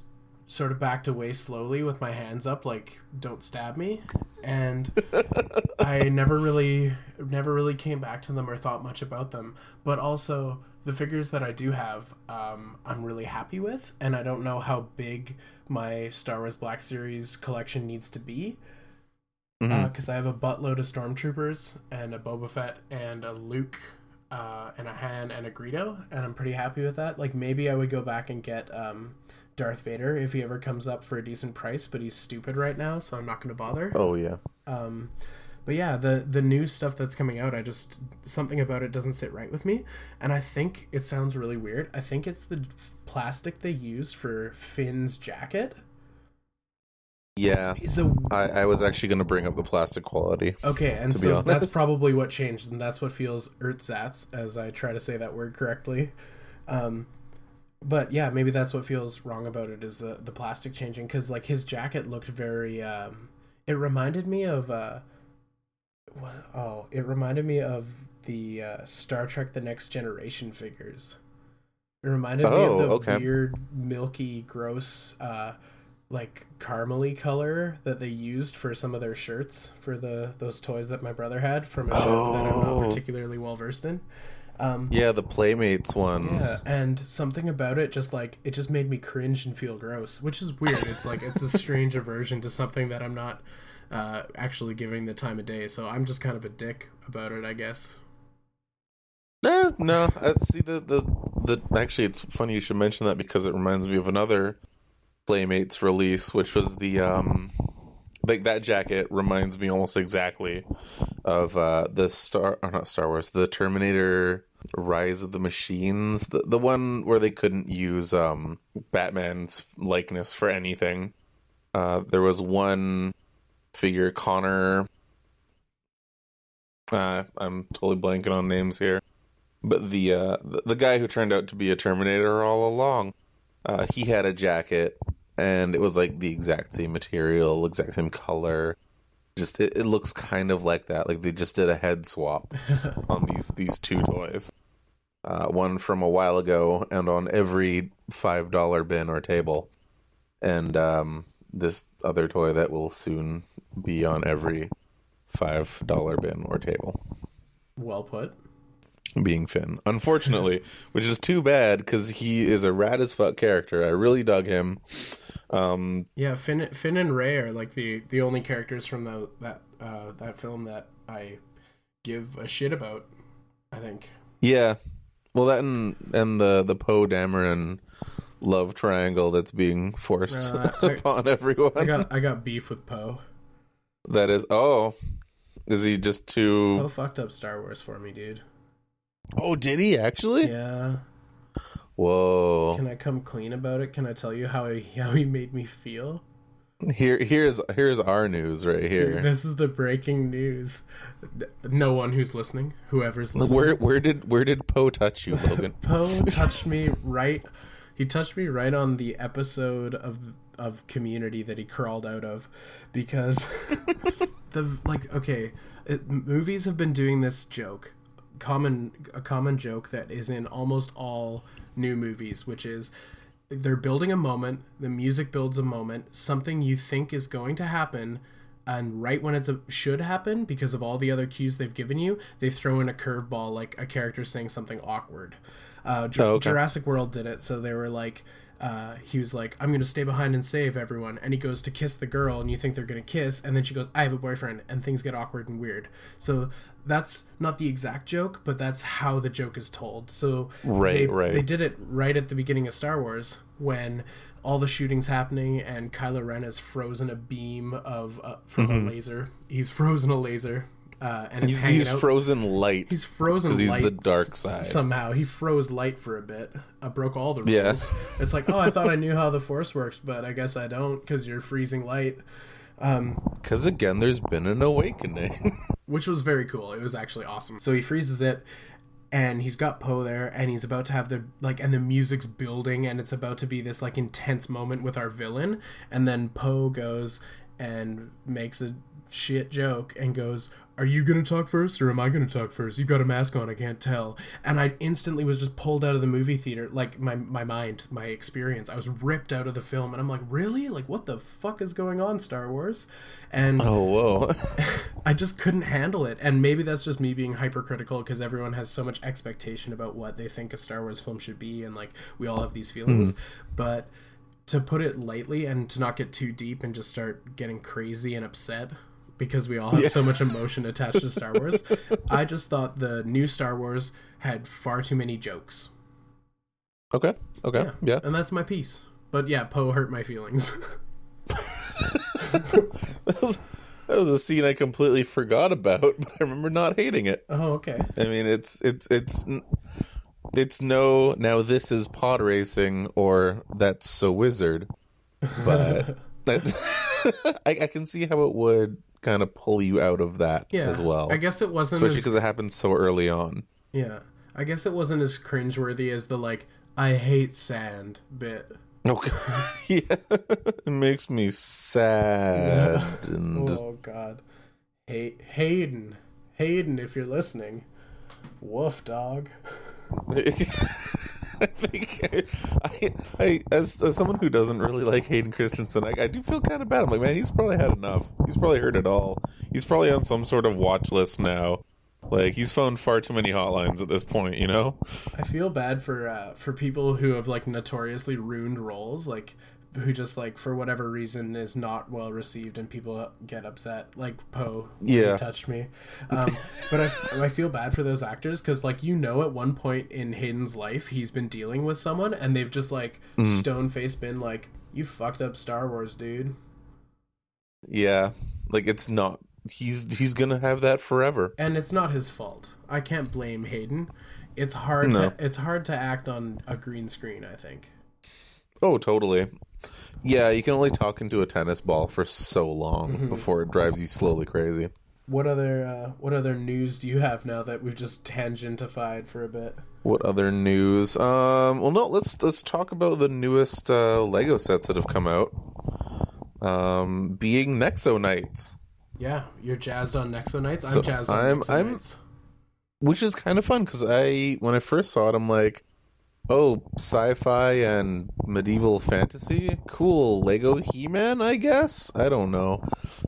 sort of backed away slowly with my hands up like don't stab me. And i never really never really came back to them or thought much about them. But also the figures that i do have um, i'm really happy with and i don't know how big my star wars black series collection needs to be. Because I have a buttload of stormtroopers and a Boba Fett and a Luke uh, and a Han and a Greedo, and I'm pretty happy with that. Like maybe I would go back and get um, Darth Vader if he ever comes up for a decent price, but he's stupid right now, so I'm not going to bother. oh yeah. Um, but yeah, the the new stuff that's coming out, I just something about it doesn't sit right with me, and I think it sounds really weird. I think it's the plastic they used for Finn's jacket. Yeah. so, I, I was actually going to bring up the plastic quality. Okay, and so that's probably what changed, and that's what feels ersatz as I try to say that word correctly. Um, but yeah, maybe that's what feels wrong about it is the the plastic changing because like his jacket looked very. Um, it reminded me of. Uh, what, oh, it reminded me of the uh, Star Trek: The Next Generation figures. It reminded me Oh, of the okay. weird, milky, gross. Uh, like caramely color that they used for some of their shirts for the those toys that my brother had from a show that I'm not Oh. particularly well versed in. Um, Yeah, the Playmates yeah, ones. and something about it just like it just made me cringe and feel gross, which is weird. It's like it's a strange aversion to something that I'm not uh, actually giving the time of day. So I'm just kind of a dick about it, I guess. No, no. I see the, the the actually it's funny you should mention that because it reminds me of another Playmates release, which was the um like that jacket reminds me almost exactly of uh the Star or not Star Wars, the Terminator Rise of the Machines, the the one where they couldn't use um Batman's likeness for anything. Uh there was one figure Connor uh, I'm totally blanking on names here but the uh the, the guy who turned out to be a terminator all along uh he had a jacket and it was like the exact same material exact same color just it, it looks kind of like that like they just did a head swap on these these two toys uh one from a while ago and on every five dollar bin or table and um this other toy that will soon be on every five dollar bin or table Well put. being Finn. Unfortunately, which is too bad because he is a rad as fuck character. I really dug him. Um, Yeah, Finn, Finn and Rey are like the the only characters from the, that uh, that film that I give a shit about. I think. yeah, well, that and and the the Poe Dameron love triangle that's being forced Uh, I- upon everyone. I got I got beef with Poe. That is, oh, is he just too? Poe fucked up Star Wars for me, dude. Oh, did he actually? Yeah. Whoa. Can I come clean about it? Can I tell you how he, how he made me feel? Here, here's here's our news right here. This is the breaking news. No one who's listening, whoever's listening. Where where did where did Poe touch you, Logan? Poe touched me right. He touched me right on the episode of of Community that he crawled out of, because the like okay, it, movies have been doing this joke, common a common joke that is in almost all new movies, which is they're building a moment, the music builds a moment, something you think is going to happen, and right when it should happen because of all the other cues they've given you, they throw in a curveball like a character saying something awkward. Uh, Ju- Oh, okay. Jurassic World did it, so they were like, uh, he was like, "I'm gonna stay behind and save everyone," and he goes to kiss the girl, and you think they're gonna kiss, and then she goes, "I have a boyfriend," and things get awkward and weird. So that's not the exact joke, but that's how the joke is told. So Right, they, right. They did it right at the beginning of Star Wars when all the shooting's happening and Kylo Ren has frozen a beam of uh, from a laser. He's frozen a laser, uh, and Mm-hmm. He's, he's frozen light. He's frozen 'Cause he's the dark side. Somehow he froze light for a bit. I broke all the rules. Yeah. It's like, oh, I thought I knew how the force works, but I guess I don't because you're freezing light, Um, because again, there's been an awakening. which was very cool. It was actually awesome. So he freezes it, and he's got Poe there, and he's about to have the like, and the music's building, and it's about to be this like intense moment with our villain, and then Poe goes and makes a shit joke and goes. Are you gonna talk first or am I gonna talk first? You've got a mask on, I can't tell. And I instantly was just pulled out of the movie theater, like my my mind, my experience. I was ripped out of the film, and I'm like, really? Like, what the fuck is going on, Star Wars? And oh whoa. I just couldn't handle it. And maybe that's just me being hypercritical because everyone has so much expectation about what they think a Star Wars film should be. And like, we all have these feelings. Hmm. But to put it lightly and to not get too deep and just start getting crazy and upset because we all have so much emotion attached to Star Wars, I just thought the new Star Wars had far too many jokes. okay. Okay. Yeah. And that's my piece. But yeah, Poe hurt my feelings. That was, that was a scene I completely forgot about, but I remember not hating it. oh, okay. I mean, it's it's it's it's no now this is pod racing or that's so wizard, but that I, I can see how it would kind of pull you out of that Yeah. as well, I guess it wasn't especially as because it happened so early on. Yeah. I guess it wasn't as cringeworthy as the like I hate sand bit. Oh god, yeah, it makes me sad. And Oh god. Hey Hayden. Hayden if you're listening. Woof dog. I think I, I as, as someone who doesn't really like Hayden Christensen, I, I do feel kind of bad. I'm like, man, he's probably had enough. He's probably heard it all. He's probably on some sort of watch list now. Like he's phoned far too many hotlines at this point, you know. I feel bad for uh for people who have like notoriously ruined roles, like who just like for whatever reason is not well received and people get upset like poe Yeah. he touched me um, but I, I feel bad for those actors because like you know at one point in hayden's life he's been dealing with someone and they've just like stone faced been like you fucked up star wars dude Yeah, like it's not. He's he's gonna have that forever. and it's not his fault i can't blame hayden it's hard No. to it's hard to act on a green screen i think Oh, totally. Yeah, you can only talk into a tennis ball for so long before it drives you slowly crazy. What other uh, what other news do you have now that we've just tangentified for a bit? What other news? Um, well, no. Let's let's talk about the newest uh, Lego sets that have come out. Um, being Nexo Knights, Yeah, you're jazzed on Nexo Knights. So I'm jazzed on I'm- Nexo I'm- Knights. which is kind of fun because I when I first saw it, I'm like, oh, sci-fi and medieval fantasy, cool. Lego He-Man, I guess. I don't know.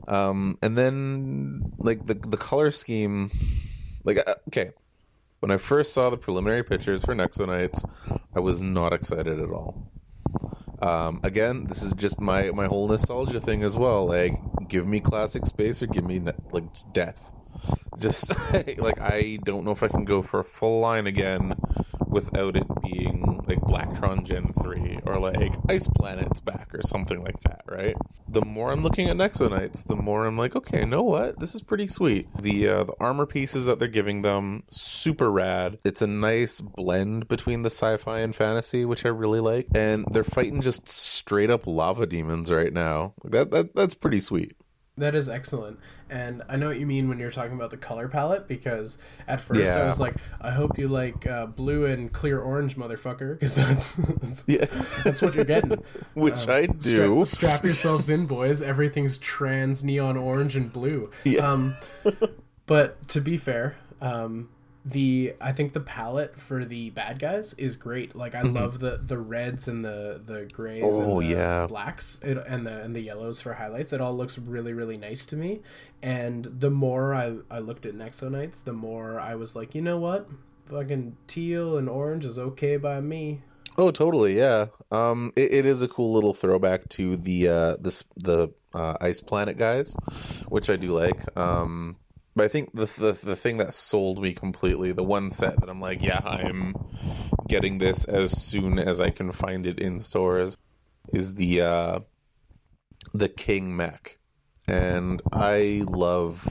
Um, and then like the the color scheme, like uh, okay. When I first saw the preliminary pictures for Nexo Knights, I was not excited at all. Um, again, this is just my my whole nostalgia thing as well. Like, give me classic space or give me like death. Just like I don't know if I can go for a full line again without it being like Blacktron Gen 3 or like Ice Planet's back or something like that, right? The more I'm looking at Nexo Knights, the more I'm like, okay, you know what? This is pretty sweet. The uh, the armor pieces that they're giving them, super rad. It's a nice blend between the sci-fi and fantasy, which I really like. And they're fighting just straight up lava demons right now. That, that that's pretty sweet. That is excellent. And I know what you mean when you're talking about the color palette because at first I was like, I hope you like uh, blue and clear orange, motherfucker, because that's that's, Yeah. that's what you're getting. Which I Strap, do. strap yourselves in, boys. Everything's trans neon orange and blue. Yeah. Um, but to be fair, um, the I think the palette for the bad guys is great. Like I love the the reds and the the grays Mm-hmm. Oh, and the yeah. blacks it, and the and the yellows for highlights. It all looks really really nice to me. And the more I I looked at Nexo Knights, the more I was like, you know what, fucking teal and orange is okay by me. Oh, totally, yeah. Um, it, it is a cool little throwback to the uh, this the uh, Ice Planet guys, which I do like. Um, but I think the, the the thing that sold me completely, the one set that I'm like, yeah, I'm getting this as soon as I can find it in stores, is the uh, the King Mech, and I love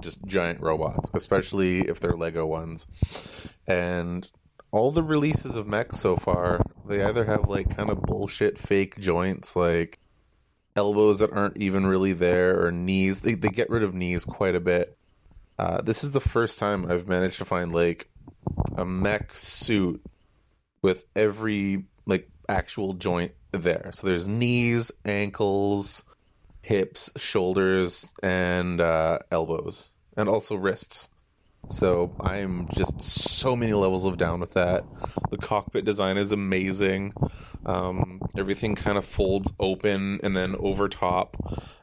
just giant robots, especially if they're Lego ones, and all the releases of mech so far, they either have like kind of bullshit fake joints, like elbows that aren't even really there, or knees. They they get rid of knees quite a bit. Uh, this is the first time I've managed to find like a mech suit with every like actual joint there. So there's knees, ankles, hips, shoulders, and uh, elbows, and also wrists. So I'm just so many levels of down with that. The cockpit design is amazing. Um, everything kind of folds open and then over top.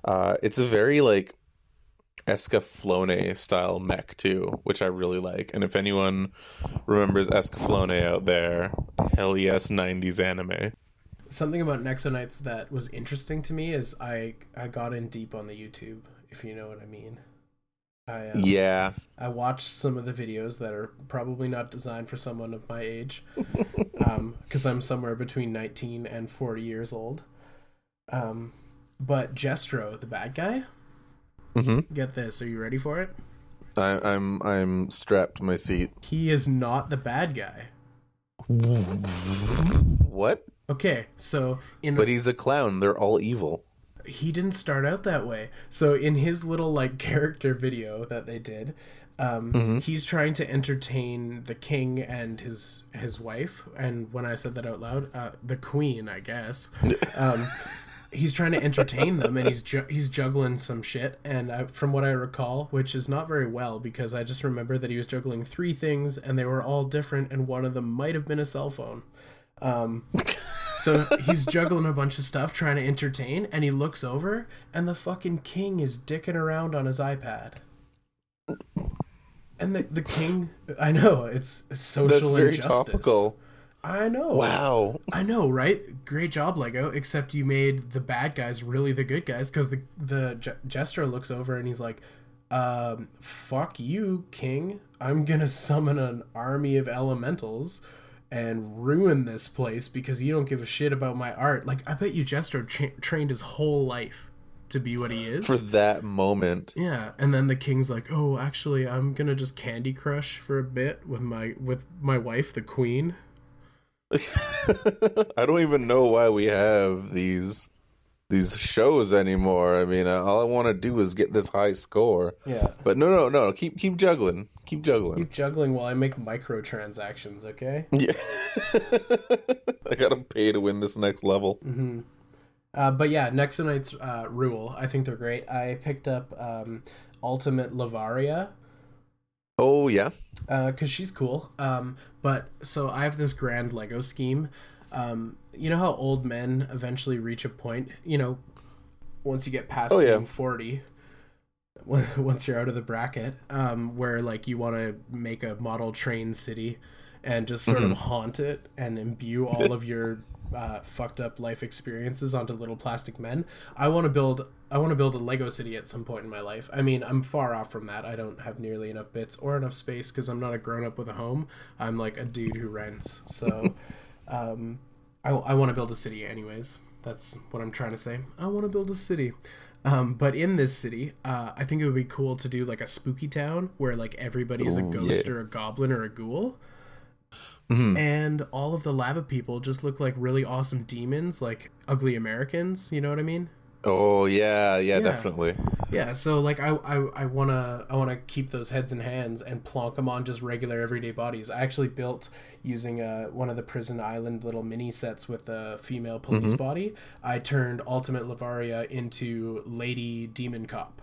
Uh, it's a very like Escaflowne style mech too, which I really like. And if anyone remembers Escaflowne out there, hell yes, '90s anime. Something about Nexo Knights that was interesting to me is I I got in deep on the YouTube, if you know what I mean. I um, Yeah, I watched some of the videos that are probably not designed for someone of my age, because I'm somewhere between 19 and 40 years old. Um, but Jestro, the bad guy, hmm get this. Are you ready for it? I, I'm I'm strapped to my seat. He is not the bad guy. What? Okay, so in But he's a clown. They're all evil. he didn't start out that way. So in his little like character video that they did, um, he's trying to entertain the king and his his wife. And when I said that out loud, uh, the queen, I guess. Um, he's trying to entertain them, and he's ju- he's juggling some shit. And I, from what I recall, which is not very well, because I just remember that he was juggling three things, and they were all different, and one of them might have been a cell phone. Um, so he's juggling a bunch of stuff trying to entertain, and he looks over, and the fucking king is dicking around on his iPad. And the, the king, I know it's social That's very injustice. topical. I know. Wow. I know, right? Great job, Lego. Except you made the bad guys really the good guys because the the Je- jester looks over and he's like, um, "Fuck you, King! I'm gonna summon an army of elementals and ruin this place because you don't give a shit about my art." Like, I bet you Jester tra- trained his whole life to be what he is. For that moment. Yeah, and then the king's like, "Oh, actually, I'm gonna just Candy Crush for a bit with my with my wife, the queen." I don't even know why we have these these shows anymore. I mean, uh, all I want to do is get this high score. Yeah. But no, no, no. Keep keep juggling. Keep juggling. Keep juggling while I make microtransactions, okay? Yeah. I gotta pay to win this next level. Uh, but yeah, Nexo Knights uh, rule. I think they're great. I picked up um, Ultimate Lavaria Oh yeah. because she's cool. Um, but so I have this grand Lego scheme. Um, you know how old men eventually reach a point, you know, once you get past Oh, yeah. being 40, once you're out of the bracket, um, where like you want to make a model train city and just sort Mm-hmm. of haunt it and imbue all of your uh, fucked up life experiences onto little plastic men. I want to build. I want to build a Lego city at some point in my life. I mean, I'm far off from that. I don't have nearly enough bits or enough space because I'm not a grown up with a home. I'm like a dude who rents. So, Um, I, I want to build a city, anyways. That's what I'm trying to say. I want to build a city. Um, but in this city, uh, I think it would be cool to do like a spooky town where like everybody's a ghost yeah. or a goblin or a ghoul. Mhm. And all of the lava people just look like really awesome demons, like ugly Americans. You know what I mean? Oh yeah, yeah, definitely. Yeah. So like I I, I wanna I wanna keep those heads and hands and plonk them on just regular everyday bodies. I actually built using uh, one of the prison island little mini sets with a female police body. I turned Ultimate Lavaria into Lady Demon Cop.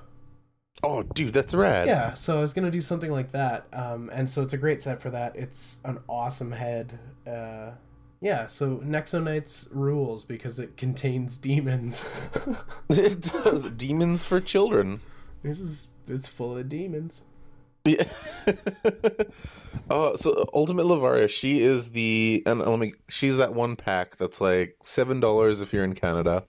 Oh, dude, that's rad. Yeah, so I was gonna do something like that, um, and so it's a great set for that. It's an awesome head. Uh, yeah, so Nexo Knights rules because it contains demons. it does. Demons for children. it's just it's full of demons. Yeah. oh, so Ultimate Lavaria, she is the and let me. She's that one pack that's like seven dollars if you're in Canada,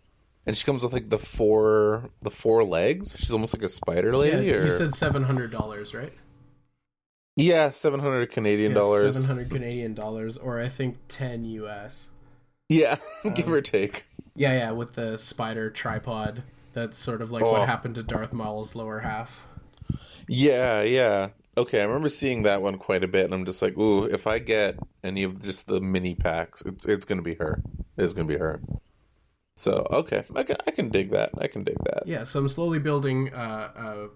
and she comes with like the four the four legs. She's almost like a spider Yeah, lady. or you said seven hundred dollars, right? yeah, seven hundred Canadian dollars. Seven hundred Canadian dollars, or I think ten US. Yeah, give Um, or take. Yeah, yeah, with the spider tripod. That's sort of like Oh. what happened to Darth Maul's lower half. Yeah, yeah. Okay, I remember seeing that one quite a bit, and I'm just like, ooh, if I get any of just the mini packs, it's it's gonna be her. It's gonna be her. So okay, I can I can dig that. I can dig that. Yeah, so I'm slowly building uh,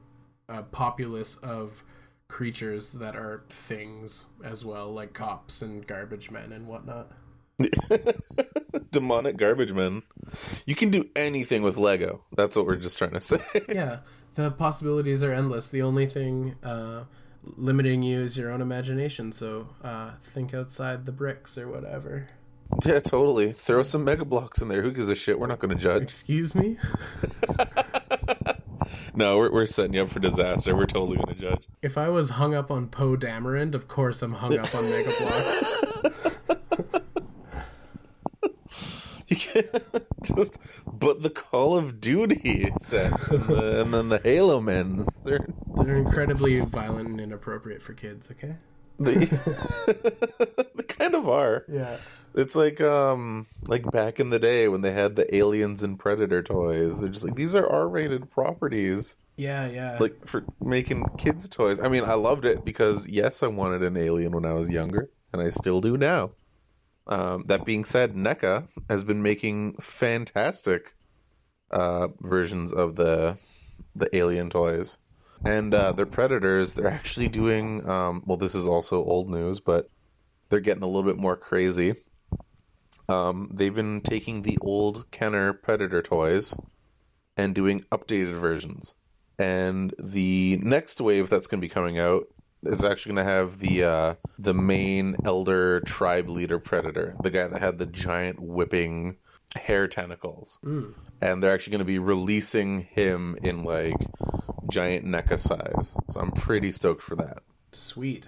a, a populace of creatures that are things as well, like cops and garbage men and whatnot. Demonic garbage men. You can do anything with Lego. That's what we're just trying to say. Yeah, the possibilities are endless. The only thing uh, limiting you is your own imagination. So uh, think outside the bricks or whatever. yeah, totally. Throw some Mega Bloks in there. Who gives a shit? We're not going to judge. Excuse me. No, we're we're setting you up for disaster. We're totally going to judge. If I was hung up on Poe Dameron, of course I'm hung up on Mega Bloks. You can't just, but the Call of Duty sets and, the, and then the Halo men's. They're They're incredibly violent and inappropriate for kids. Okay. they, they kind of are. Yeah. It's like um like back in the day when they had the Aliens and Predator toys. They're just like these are R-rated properties. Yeah, yeah. Like for making kids toys. I mean, I loved it because yes, I wanted an alien when I was younger, and I still do now. Um, that being said, NECA has been making fantastic uh, versions of the the alien toys, and uh, their predators. They're actually doing um, well. This is also old news, but they're getting a little bit more crazy. Um, they've been taking the old Kenner Predator toys and doing updated versions. And the next wave that's going to be coming out it's actually going to have the uh, the main elder tribe leader predator, the guy that had the giant whipping hair tentacles, Mm. and they're actually going to be releasing him in like giant NECA size. So I'm pretty stoked for that. Sweet.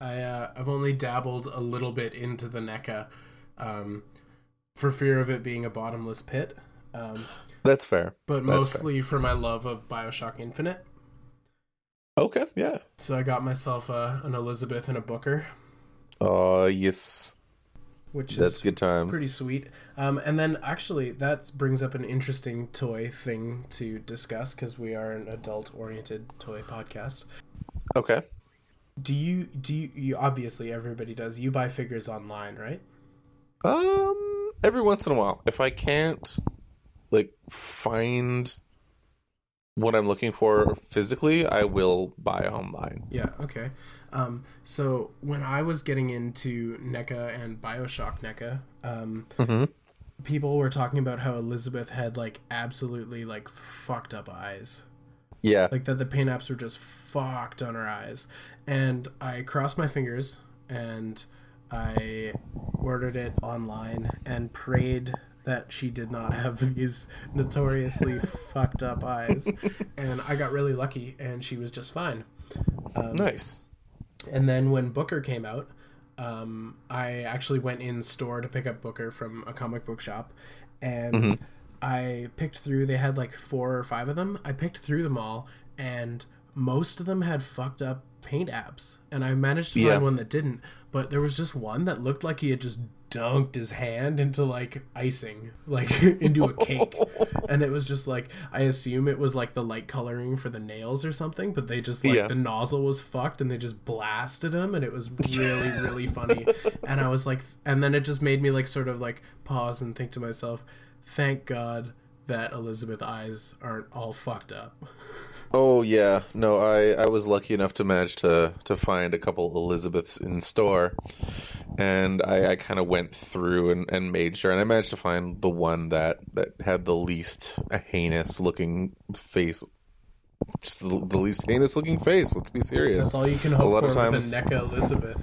I uh, I've only dabbled a little bit into the NECA, um, for fear of it being a bottomless pit, um, That's fair. but That's fair. mostly for my love of Bioshock Infinite. Okay, yeah. So I got myself uh, an Elizabeth and a Booker, Oh yes, which that's is good times. pretty sweet. Um, and then actually that brings up an interesting toy thing to discuss because we are an adult-oriented toy podcast. Okay. Do you do you, you obviously everybody does. You buy figures online, right? Um, every once in a while, if I can't like find what I'm looking for physically, I will buy online. Yeah, okay. Um, so when I was getting into NECA and Bioshock NECA, um, Mm-hmm. people were talking about how Elizabeth had like absolutely like fucked up eyes. Yeah. Like that the paint apps were just fucked on her eyes. And I crossed my fingers and I ordered it online and prayed that she did not have these notoriously fucked up eyes. And I got really lucky and she was just fine. Um, Nice. and then when Booker came out, um, I actually went in store to pick up Booker from a comic book shop, and Mm-hmm. I picked through. They had like four or five of them. I picked through them all, and most of them had fucked up paint apps, and I managed to Yeah. find one that didn't. But there was just one that looked like he had just dunked his hand into like icing, like into a cake. and it was just like I assume it was like the light coloring for the nails or something, but they just like Yeah. the nozzle was fucked and they just blasted him and it was really really funny. And I was like and then it just made me like sort of like pause and think to myself, thank God that Elizabeth eyes aren't all fucked up. Oh yeah, no, I I was lucky enough to manage to to find a couple Elizabeths in store, and I I kind of went through and and made sure, and I managed to find the one that that had the least heinous looking face, just the, the least heinous looking face. Let's be serious. That's all you can hope a lot for of times- with a NECA Elizabeth.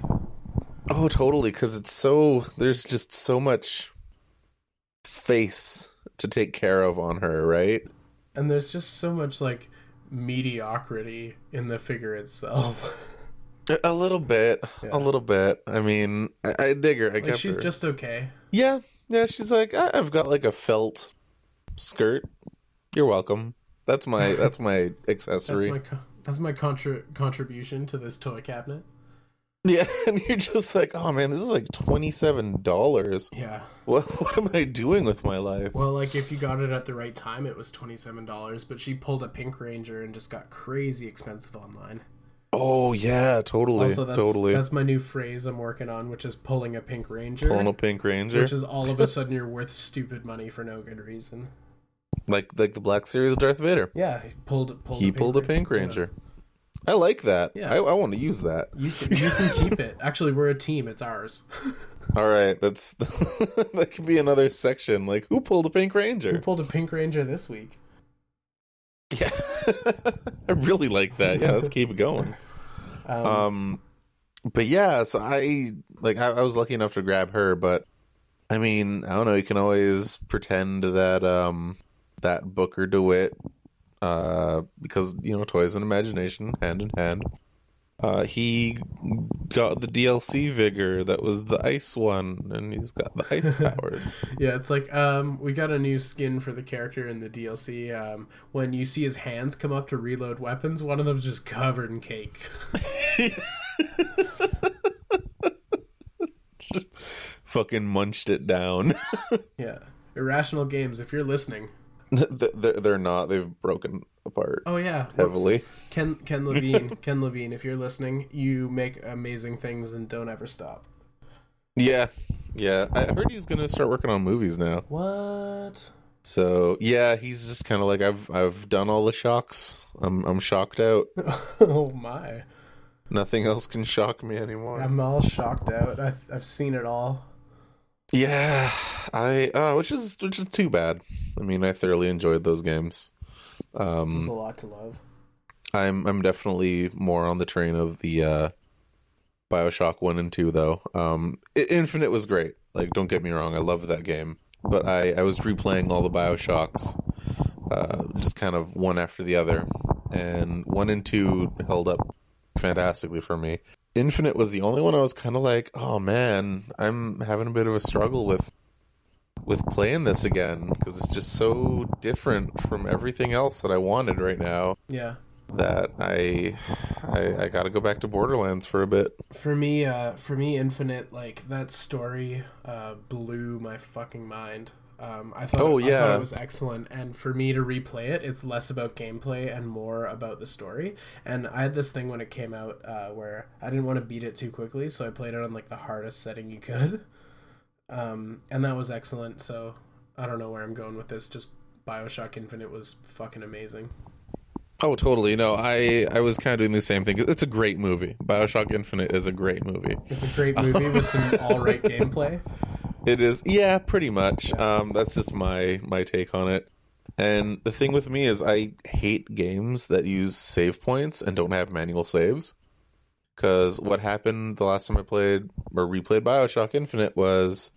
Oh, totally, because it's so there's just so much face to take care of on her, right? And there's just so much like mediocrity in the figure itself. A- little bit, Yeah. a little bit. I mean, I, I dig her. I like she's her. just okay. Yeah, yeah. She's like, I- I've got like a felt skirt. You're welcome. That's my that's my That's accessory. my that's my contra- contribution to this toy cabinet. Yeah, and you're just like, oh man, this is like twenty seven dollars. Yeah. What what am I doing with my life? Well, like if you got it at the right time, it was twenty seven dollars. But she pulled a Pink Ranger and just got crazy expensive online. Oh yeah, totally, Also, that's totally. that's my new phrase I'm working on, which is pulling a Pink Ranger, Pulling a Pink Ranger, which is all of a sudden you're worth stupid money for no good reason. like like the Black Series Darth Vader. Yeah, he pulled pulled. he a Pink pulled a Ranger. Pink Yeah. I like that. Yeah. I, I want to use that. You can, you can keep it. Actually, we're a team. It's ours. All right, that's that could be another section. Like, who pulled a Pink ranger? Who pulled a Pink Ranger this week? Yeah, I really like that. Yeah, let's keep it going. Um, Um, but yeah, so I like I, I was lucky enough to grab her, but I mean, I don't know. You can always pretend that um that Booker DeWitt, uh, because you know toys and imagination hand in hand. Uh, he got the DLC vigor that was the ice one, and he's got the ice powers. yeah, it's like um, we got a new skin for the character in the DLC. Um, when you see his hands come up to reload weapons, one of them's just covered in cake. Just fucking munched it down. yeah, Irrational Games. If you're listening, they're, they're not. They've broken apart oh yeah, whoops. heavily. Ken Ken Levine, Ken Levine. If you're listening, you make amazing things and don't ever stop. Yeah, yeah. I heard he's gonna start working on movies now. What? So yeah, he's just kind of like I've I've done all the shocks. I'm I'm shocked out. oh my! Nothing else can shock me anymore. I'm all shocked out. I've, I've seen it all. Yeah, I uh, which is which is too bad. I mean, I thoroughly enjoyed those games. There's Um, a lot to love. I'm I'm definitely more on the train of the uh, Bioshock one and two though. Um, Infinite was great. Like, don't get me wrong, I loved that game. But I I was replaying all the Bioshocks, uh, just kind of one after the other, and one and two held up fantastically for me. Infinite was the only one I was kind of like, oh man, I'm having a bit of a struggle with with playing this again because it's just so different from everything else that I wanted right now Yeah. that I I, I got to go back to Borderlands for a bit. For me, uh, for me, Infinite, like that story, uh, blew my fucking mind. Um, I thought, Oh, I thought yeah. it was excellent, and for me to replay it, it's less about gameplay and more about the story. And I had this thing when it came out uh, where I didn't want to beat it too quickly, so I played it on like the hardest setting you could, um, and that was excellent. So I don't know where I'm going with this. Just Bioshock Infinite was fucking amazing. Oh, totally. No, I I was kind of doing the same thing. It's a great movie. Bioshock Infinite is a great movie. It's a great movie with some all right gameplay. It is, yeah, pretty much. Um, that's just my my take on it. And the thing with me is, I hate games that use save points and don't have manual saves. Because what happened the last time I played or replayed Bioshock Infinite was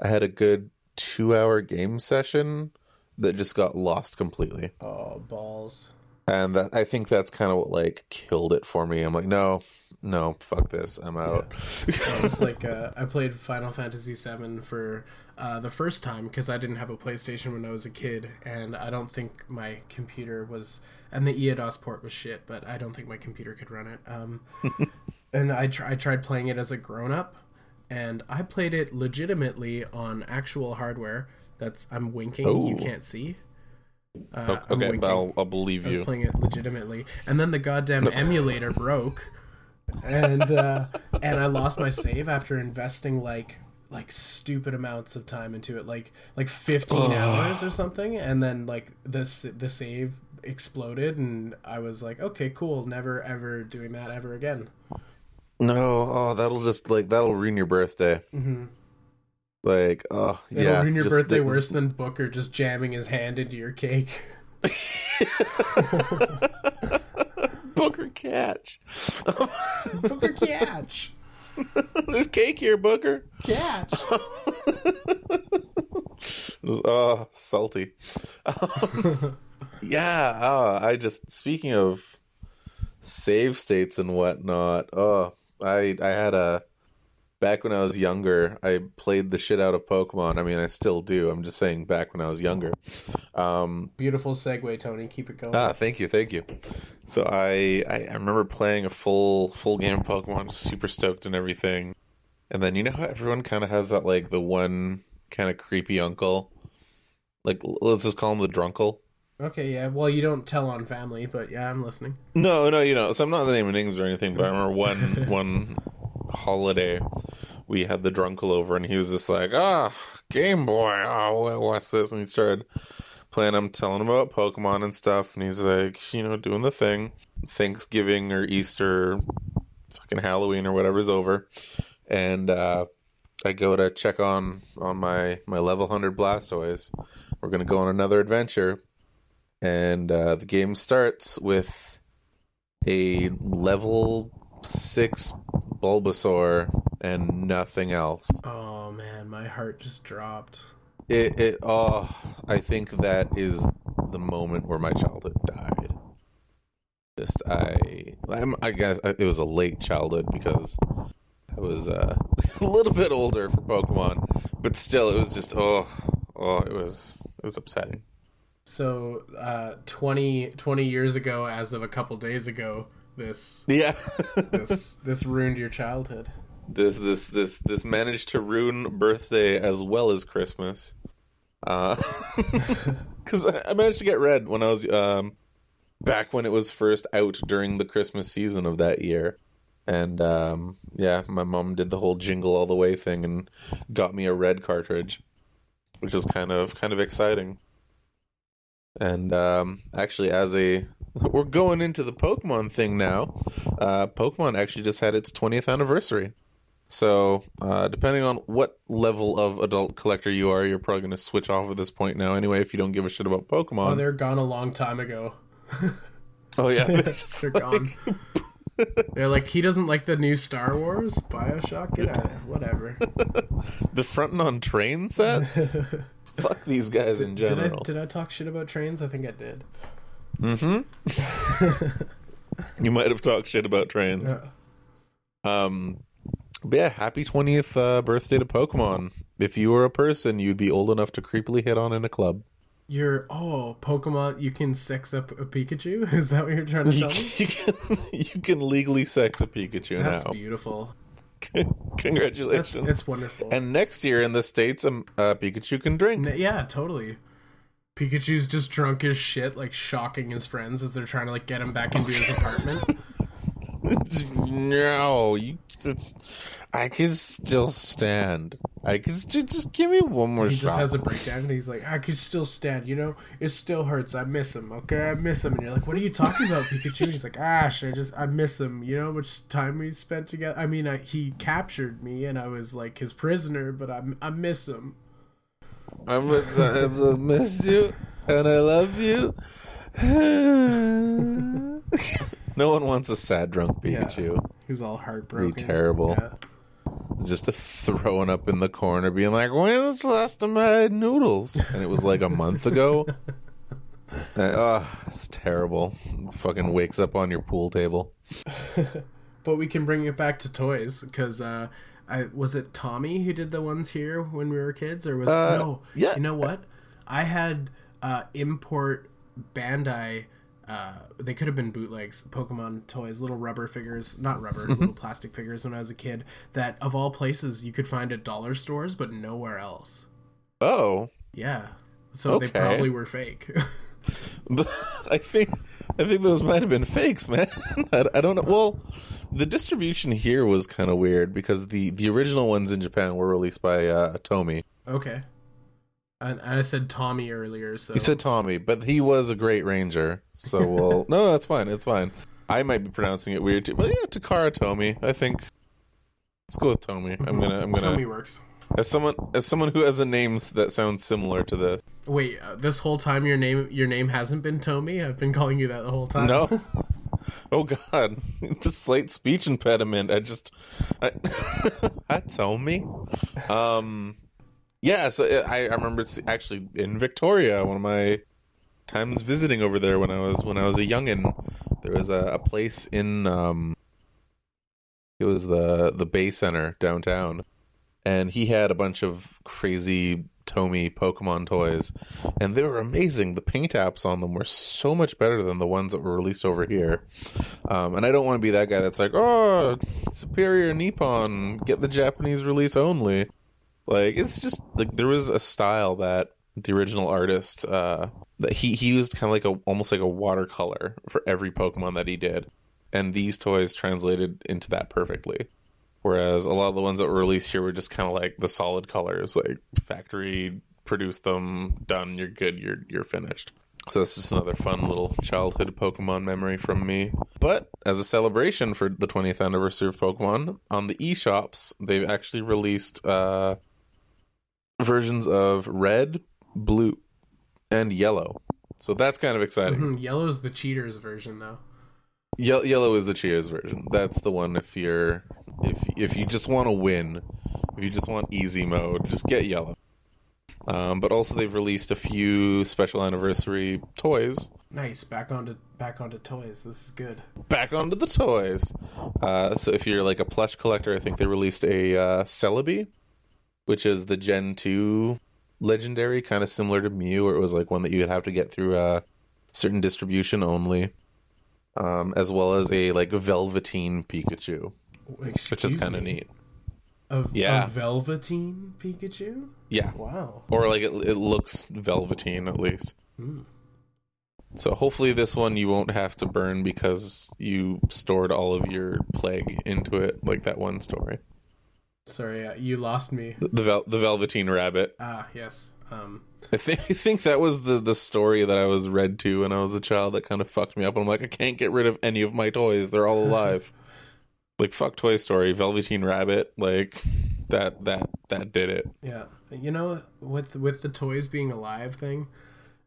I had a good two hour game session that just got lost completely. Oh balls. And that, I think that's kind of what like killed it for me. I'm like, no, no, fuck this, I'm out. I was like, uh, I played Final Fantasy VII for uh, the first time because I didn't have a PlayStation when I was a kid, and I don't think my computer was, and the Eidos port was shit, but I don't think my computer could run it. Um, and I, tr- I tried playing it as a grown up, and I played it legitimately on actual hardware. That's I'm winking. You can't see. Uh, I'm Okay. I'll, I'll believe I was you. playing it legitimately, and then the goddamn emulator broke, and uh, and I lost my save after investing like like stupid amounts of time into it, like like fifteen hours or something, and then like this the save exploded, and I was like, okay, cool, never ever doing that ever again. No, oh, that'll just like that'll ruin your birthday. Mm-hmm. Like, oh It'll yeah, ruin your just birthday this- worse than Booker just jamming his hand into your cake. Booker catch. Booker catch, There's cake here, Booker. catch. Oh, salty. yeah, oh, I just speaking of save states and whatnot. Oh, I I had a back when I was younger. I played the shit out of Pokemon. I mean, I still do. I'm just saying, back when I was younger. Um, Beautiful segue, Tony. Keep it going. Ah, thank you, thank you. So I, I I remember playing a full full game of Pokemon, super stoked and everything. And then you know how everyone kind of has that like the one kind of creepy uncle, like let's just call him the drunkle. Okay, yeah. Well, you don't tell on family, but yeah, I'm listening. No, no, you know. So I'm not naming names or anything, but I remember one one holiday we had the drunkle over, and he was just like, "Ah, Game Boy, oh, what- what's this?" And he started playing. I'm telling him about Pokemon and stuff, and he's like, you know, doing the thing. Thanksgiving or Easter, fucking Halloween or whatever's over, and uh, I go to check on on my my level hundred Blastoise. We're gonna go on another adventure, and uh, the game starts with a level six Bulbasaur and nothing else. Oh man, my heart just dropped. It it oh I think that is the moment where my childhood died. Just I I'm, I guess it was a late childhood because I was uh, a little bit older for Pokemon, but still it was just oh oh it was it was upsetting. So, uh, 20, 20 years ago, as of a couple days ago, this Yeah. this this ruined your childhood. this this this this managed to ruin birthday as well as Christmas. Uh, because I, managed to get red when I was um back when it was first out during the Christmas season of that year, and um yeah, my mom did the whole jingle all the way thing and got me a red cartridge, which was kind of kind of exciting. And um, actually, as a we're going into the Pokemon thing now. Uh, Pokemon actually just had its 20th anniversary. So, uh, depending on what level of adult collector you are, you're probably going to switch off at this point now anyway if you don't give a shit about Pokemon. Oh, they're gone a long time ago. Oh, yeah. they're gone. They're like, he doesn't like the new Star Wars, Bioshock. Get out of here. Whatever. the frontin' on train sets? Fuck these guys in Did I general. did I talk shit about trains? I think I did. You might have talked shit about trains. Yeah. Um, but yeah, happy 20th uh, birthday to Pokemon. If you were a person, you'd be old enough to creepily hit on in a club. You're oh Pokemon. You can sex up a Pikachu. Is that what you're trying to You tell me? can, you can legally sex a Pikachu That's now. beautiful. That's Congratulations. it's wonderful. and next year in the States, um, uh, Pikachu can drink. N- yeah, totally. Pikachu's just drunk as shit, like shocking his friends as they're trying to like get him back into his apartment. no, you. It's, I can still stand. I can st- just give me one more He shot. just has a breakdown and he's like, I can still stand, you know? It still hurts. I miss him, okay? I miss him. And you're like, What are you talking about, Pikachu? And he's like, ah, Ash, I just, I miss him. You know, much time we spent together. I mean, I, he captured me and I was like his prisoner, but I, I miss him. I miss, I miss you and I love you. no one wants a sad drunk Pikachu. He was all heartbroken. Be terrible. Yeah. Just throwing up in the corner, being like, "When was the last time I had noodles?" And it was like a month ago. Uh, oh, it's terrible. Fucking wakes up on your pool table. But we can bring it back to toys because uh, I was it Tommy who did the ones here when we were kids, or was Uh, no? yeah. You know what? I had uh, import Bandai uh, they could have been bootlegs, Pokemon toys, little rubber figures, not rubber, Mm-hmm. little plastic figures when I was a kid. That of all places you could find at dollar stores, but nowhere else. Oh, Yeah, so they probably were fake. But I think I think those might have been fakes, man. I, I don't know. Well, the distribution here was kind of weird because the the original ones in Japan were released by uh, Tomy. okay, and, I said Tommy earlier, so You said Tommy, but he was a great ranger. So we'll no, no, that's fine. It's fine. I might be pronouncing it weird too, but yeah, Takara Tomy. I think let's go with Tomy. I'm gonna I'm gonna Tommy works. as someone as someone who has a name that sounds similar to this. Wait, uh, this whole time your name your name hasn't been Tommy. I've been calling you that the whole time. No. Oh God, the slight speech impediment. I just, I, that's on me. Um, yeah. So I, I remember it's actually in Victoria. One of my times visiting over there when I was when I was a youngin. There was a, a place in um, it was the the Bay Center downtown, and he had a bunch of crazy Tomy Pokemon toys, and they were amazing. The paint apps on them were so much better than the ones that were released over here. Um, and I don't want to be that guy that's like, oh, Superior Nippon, get the Japanese release only. Like it's just like there was a style that the original artist uh, that he he used kind of like a almost like a watercolor for every Pokemon that he did, and these toys translated into that perfectly. Whereas a lot of the ones that were released here were just kind of like the solid colors, like factory produced them, done, you're good, you're you're finished. So this is another fun little childhood Pokemon memory from me. But as a celebration for the 20th anniversary of Pokemon, on the eShops, they've actually released uh, versions of red, blue, and yellow. So that's kind of exciting. Mhm, Yellow's the cheaters version though. Ye- yellow is the Cheers version. That's the one if you're if if you just want to win, if you just want easy mode, just get yellow. Um, but also they've released a few special anniversary toys. Nice. Back onto back onto toys. This is good. Back onto the toys. Uh, so if you're like a plush collector, I think they released a uh, Celebi, which is the Gen two legendary, kind of similar to Mew, where it was like one that you'd have to get through a certain distribution only. Um, as well as a like Velveteen Pikachu. Excuse which is kind of neat. A, Yeah. a Velveteen Pikachu. Yeah, Wow. or like it, it looks velveteen at least. Hmm. So hopefully this one you won't have to burn because you stored all of your plague into it, like that one story. Sorry, uh, you lost me. The the, vel- the velveteen rabbit. Ah, yes. Um, I think I think that was the the story that I was read to when I was a child that kind of fucked me up. I'm like, I can't get rid of any of my toys; they're all alive. like fuck Toy Story, Velveteen Rabbit, like that that that did it. yeah. You know, with with the toys being alive thing,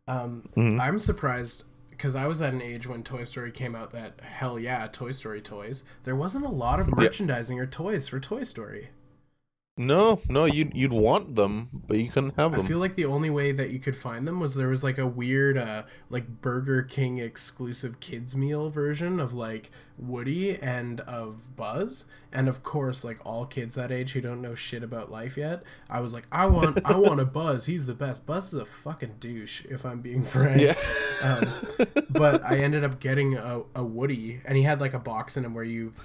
um, Mhm. I'm surprised because I was at an age when Toy Story came out that hell yeah, Toy Story toys. There wasn't a lot of merchandising or toys for Toy Story. No, no, you'd you'd want them, but you couldn't have them. I feel like the only way that you could find them was there was like a weird uh like Burger King exclusive kids meal version of like Woody and of Buzz and of course like all kids that age who don't know shit about life yet I was like I want I want a Buzz he's the best Buzz is a fucking douche if I'm being frank yeah. um, but I ended up getting a, a Woody and he had like a box in him where you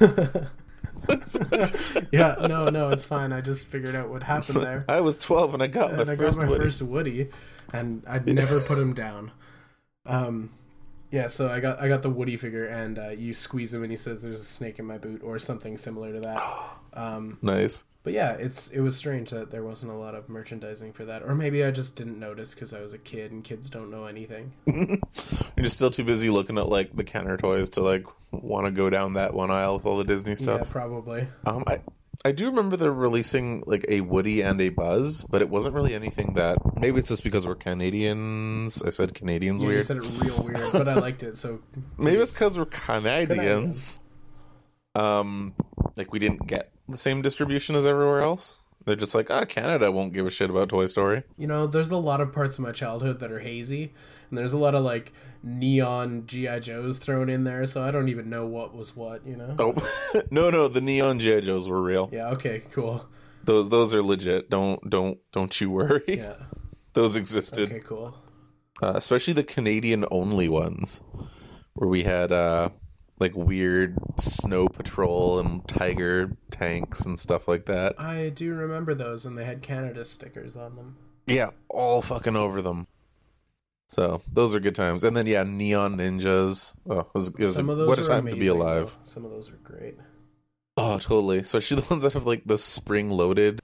yeah no no it's fine I just figured out what happened there I was 12 and I got my and I got first my Woody. first Woody, and I'd never put him down. Um, yeah, so I got I got the Woody figure, and uh, you squeeze him, and he says, "There's a snake in my boot," or something similar to that. Um, Nice. but yeah, it's it was strange that there wasn't a lot of merchandising for that, or maybe I just didn't notice because I was a kid, and kids don't know anything. You're still too busy looking at like the Kenner toys to like want to go down that one aisle with all the Disney stuff. Yeah, probably. Um, I I do remember they're releasing like a Woody and a Buzz, but it wasn't really anything that. Maybe it's just because we're Canadians. I said Canadians Yeah, you weird. said it real weird, but I liked it. So Maybe it's because we're Canadians. Um, like we didn't get the same distribution as everywhere else. They're just like, ah, Canada won't give a shit about Toy Story. You know, there's a lot of parts of my childhood that are hazy, and there's a lot of like neon GI Joes thrown in there, so I don't even know what was what. You know? Oh, no, no, the neon GI Joes were real. Yeah. Okay. Cool. Those those are legit. Don't don't don't you worry. Yeah. Those existed. Okay. Cool. uh, especially the Canadian only ones, where we had uh, like weird snow patrol and tiger tanks and stuff like that. I do remember those, and they had Canada stickers on them. Yeah, all fucking over them. So those are good times. And then yeah, neon ninjas. Oh, it was, it was Some of those what a time to be amazing, alive. though. Some of those were great. Oh, totally. Especially the ones that have like the spring loaded,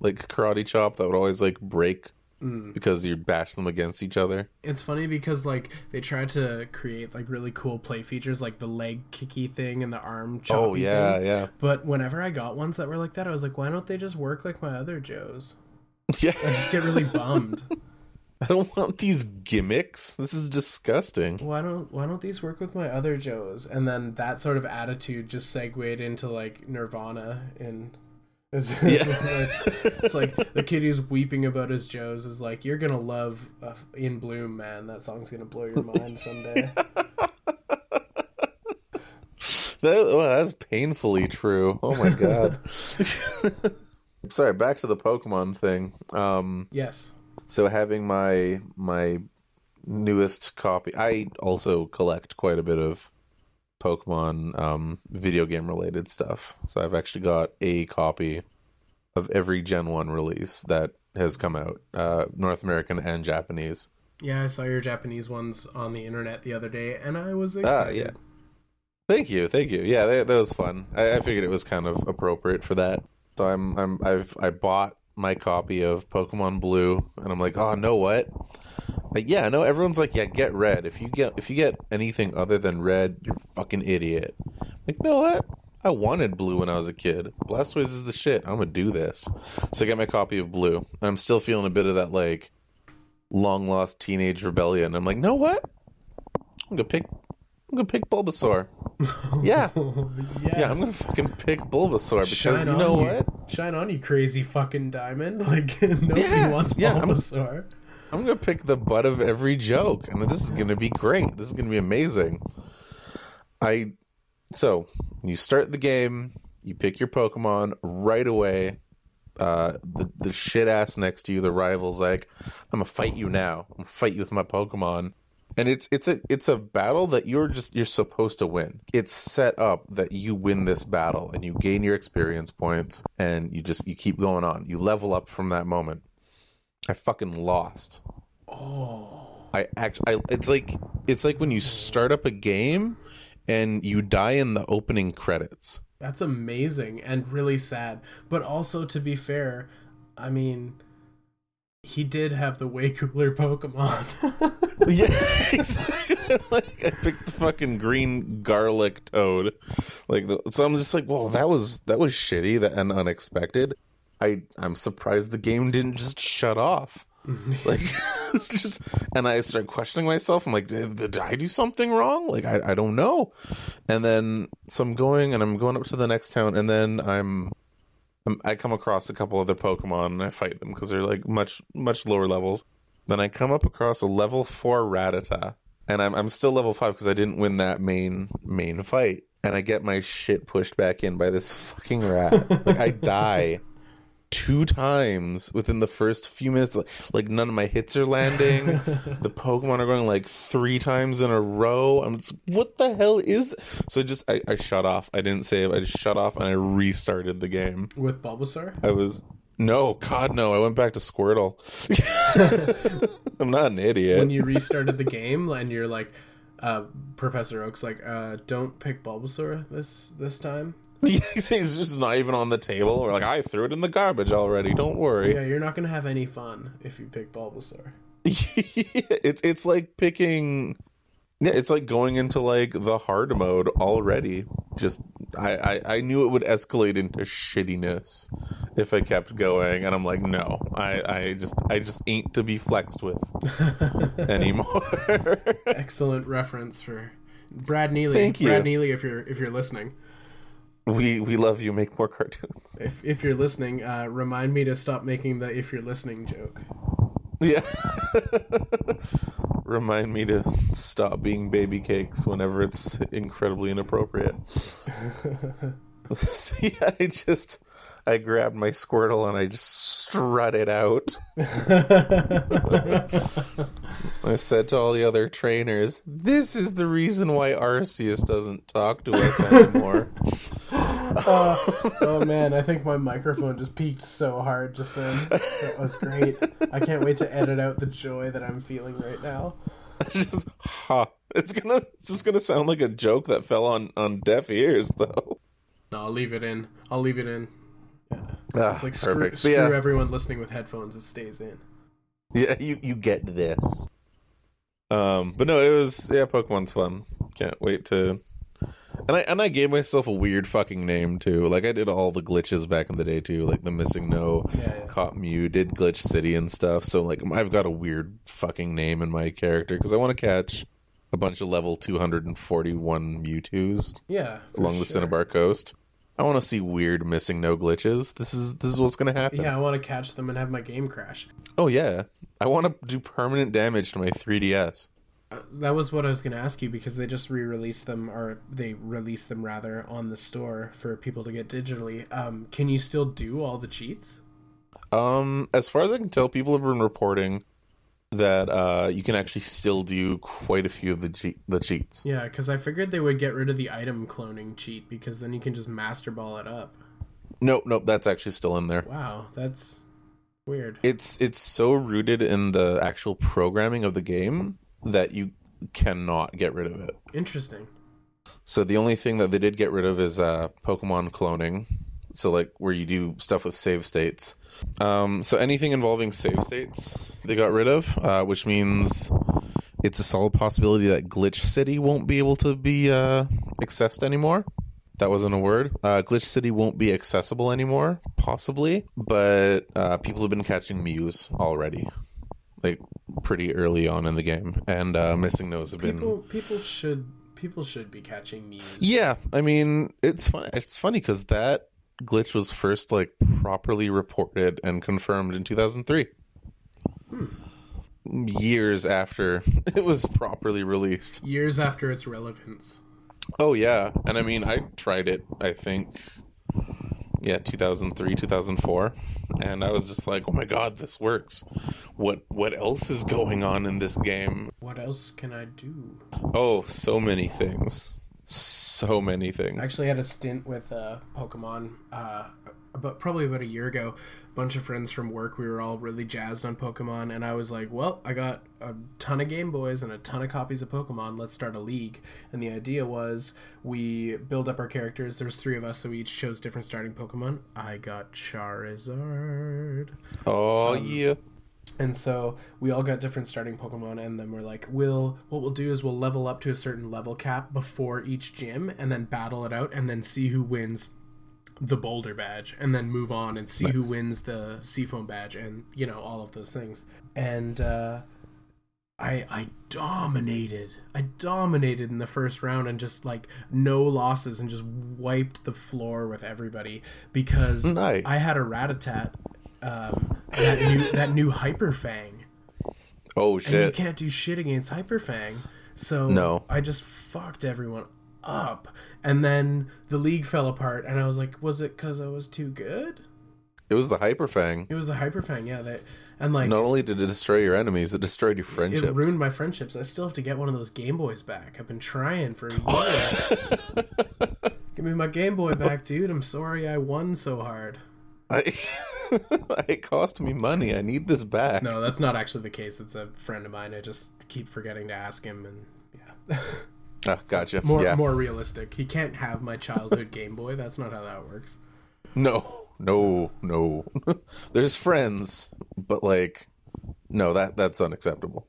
like karate chop that would always like break Mm. because you bash them against each other. It's funny because like they tried to create like really cool play features, like the leg kicky thing and the arm. Chop. Oh yeah, thing. yeah, But whenever I got ones that were like that, I was like, why don't they just work like my other Joes? yeah. I just get really bummed. I don't want these gimmicks. This is disgusting. why don't why don't these work with my other Joes? And then that sort of attitude just segued into like Nirvana in. It's, Yeah. it's, it's like the kid who's weeping about his Joes is like, you're gonna love uh, In Bloom, man. That song's gonna blow your mind someday. That, oh, that's painfully true. Oh my god. Sorry, back to the Pokemon thing. Um, yes. So having my my newest copy, I also collect quite a bit of Pokemon um, video game related stuff. So I've actually got a copy of every Gen One release that has come out, uh, North American and Japanese. Yeah, I saw your Japanese ones on the internet the other day, and I was Ah, excited. yeah. Thank you, thank you. Yeah, that, that was fun. I, I figured it was kind of appropriate for that. So I'm, I'm, I've, I bought my copy of Pokemon Blue, and I'm like, oh, know what? Like, yeah, no, everyone's like, yeah, get red. If you get, if you get anything other than red, you're fucking idiot. Like, know what? I wanted blue when I was a kid. Blastoise is the shit. I'm gonna do this. So I got my copy of blue. And I'm still feeling a bit of that like long lost teenage rebellion. I'm like, know what? I'm gonna pick. I'm gonna pick Bulbasaur. Yeah, yes. yeah, I'm gonna fucking pick Bulbasaur because Shine you know on what? Shine on, you crazy fucking diamond! Like nobody Yeah, wants yeah, I'm- Bulbasaur. I'm gonna pick the butt of every joke, and this is gonna be great. This is gonna be amazing. I so you start the game, you pick your Pokemon right away. Uh, the the shit ass next to you, the rival's like, "I'm gonna fight you now. I'm gonna fight you with my Pokemon." And it's it's a it's a battle that you're just you're supposed to win. It's set up that you win this battle and you gain your experience points and you just you keep going on. You level up from that moment. I fucking lost. Oh, I actually, I, it's like it's like when you start up a game and you die in the opening credits. that's amazing and really sad. But also, to be fair, I mean, he did have the way cooler Pokemon. yeah, exactly. like I picked the fucking green garlic toad. Like, so I'm just like, well, that was that was shitty and unexpected. I I'm surprised the game didn't just shut off. like it's just and i start questioning myself i'm like did, did i do something wrong like I, I don't know and then so i'm going and i'm going up to the next town and then I'm Um, i come across a couple other pokemon and i fight them because they're like much much lower levels. Then i come up across a level 4 Rattata and i'm, I'm still level 5 because i didn't win that main main fight. And i get my shit pushed back in by this fucking rat. Like i die two times within the first few minutes. Like, like none of my hits are landing. the Pokemon are going like three times in a row. I'm just, what the hell is? So just I, I shut off. I didn't save. I just shut off and I restarted the game. With Bulbasaur? I was no, God no. I went back to Squirtle. I'm not an idiot. When you restarted the game and you're like, uh, Professor Oak's like, uh, don't pick Bulbasaur this this time. He's just not even on the table. We're like, I threw it in the garbage already. Don't worry. Yeah, you're not gonna have any fun if you pick Bulbasaur. it's it's like picking yeah it's like going into like the hard mode already just I, I i knew it would escalate into shittiness if i kept going and i'm like no i i just i just ain't to be flexed with anymore Excellent reference for Brad Neely. Thank you. Brad Neely, if you're if you're listening, we we love you. Make more cartoons. If if you're listening, uh, remind me to stop making the if you're listening joke. yeah. Remind me to stop being baby cakes whenever it's incredibly inappropriate. See, I just I grabbed my Squirtle and I just strutted out. I said to all the other trainers, "This is the reason why Arceus doesn't talk to us anymore." oh, oh man, I think my microphone just peaked so hard just then. That was great. I can't wait to edit out the joy that I'm feeling right now. just, ha. It's gonna. It's just gonna sound like a joke that fell on on deaf ears, though. No, I'll leave it in. I'll leave it in. Ah, It's like screw, perfect. screw yeah, everyone listening with headphones. It stays in. yeah, you you get this. Um, but no, it was yeah, Pokemon's fun. Can't wait to. And I and I gave myself a weird fucking name too. Like I did all the glitches back in the day too, like the MissingNo, Yeah, yeah. caught Mew, did Glitch City and stuff. So like I've got a weird fucking name in my character because I want to catch a bunch of level 241 Mewtwo's Yeah. along the. Cinnabar coast. I want to see weird MissingNo glitches. This is this is what's gonna happen. Yeah, I want to catch them and have my game crash. Oh yeah, I want to do permanent damage to my 3DS. Uh, that was what I was going to ask you because they just re-released them, or they released them rather on the store for people to get digitally. Um, can you still do all the cheats? Um, as far as I can tell, people have been reporting that uh, you can actually still do quite a few of the che- the cheats. Yeah, because I figured they would get rid of the item cloning cheat because then you can just master ball it up. Nope, nope, that's actually still in there. Wow, that's weird. It's it's so rooted in the actual programming of the game that you cannot get rid of it. Interesting. So the only thing that they did get rid of is uh, Pokemon cloning. So like where you do stuff with save states. Um, so anything involving save states, they got rid of, uh, which means it's a solid possibility that Glitch City won't be able to be uh, accessed anymore. That wasn't a word. Uh, Glitch City won't be accessible anymore, possibly, but uh, people have been catching Mews already, like pretty early on in the game, and uh, missing those have been People, people should, people should be catching Mews. yeah, I mean, it's fun. It's funny because that glitch was first like properly reported and confirmed in 2003, hmm. years after it was properly released. Years after its relevance. Oh yeah, and I mean, I tried it. I think, yeah, 2003, 2004, and I was just like, oh my god, this works. What what else is going on in this game? What else can I do? Oh, so many things. So many things. I actually had a stint with uh, Pokemon, uh, about probably about a year ago. A bunch of friends from work, we were all really jazzed on Pokemon, and I was like, "Well, I got a ton of Game Boys and a ton of copies of Pokemon. Let's start a league." And the idea was we build up our characters. There's three of us, so we each chose different starting Pokemon. I got Charizard. oh um, yeah. And so we all got different starting Pokemon, and then we're like, we'll what we'll do is we'll level up to a certain level cap before each gym, and then battle it out, and then see who wins the Boulder badge, and then move on and see Nice. who wins the Seafoam badge, and you know all of those things. And uh, I I dominated, I dominated in the first round, and just like no losses, and just wiped the floor with everybody because Nice. I had a Rattata. Um, that new that new Hyper Fang, Oh and you can't do shit against Hyper Fang. So No. I just fucked everyone up, and then the league fell apart, and I was like, was it because I was too good? It was the Hyper Fang. It was the Hyper Fang, yeah. That and like Not only did it destroy your enemies, it destroyed your friendships. it ruined my friendships. I still have to get one of those Game Boys back. I've been trying for a year. Give me my Game Boy back, dude. I'm sorry I won so hard. I, it cost me money. I need this back. No, that's not actually the case. It's a friend of mine. I just keep forgetting to ask him, and yeah. Ah, gotcha. more yeah. more realistic. He can't have my childhood Game Boy. That's not how that works. No, no, no. There's friends, but like, no, that that's unacceptable.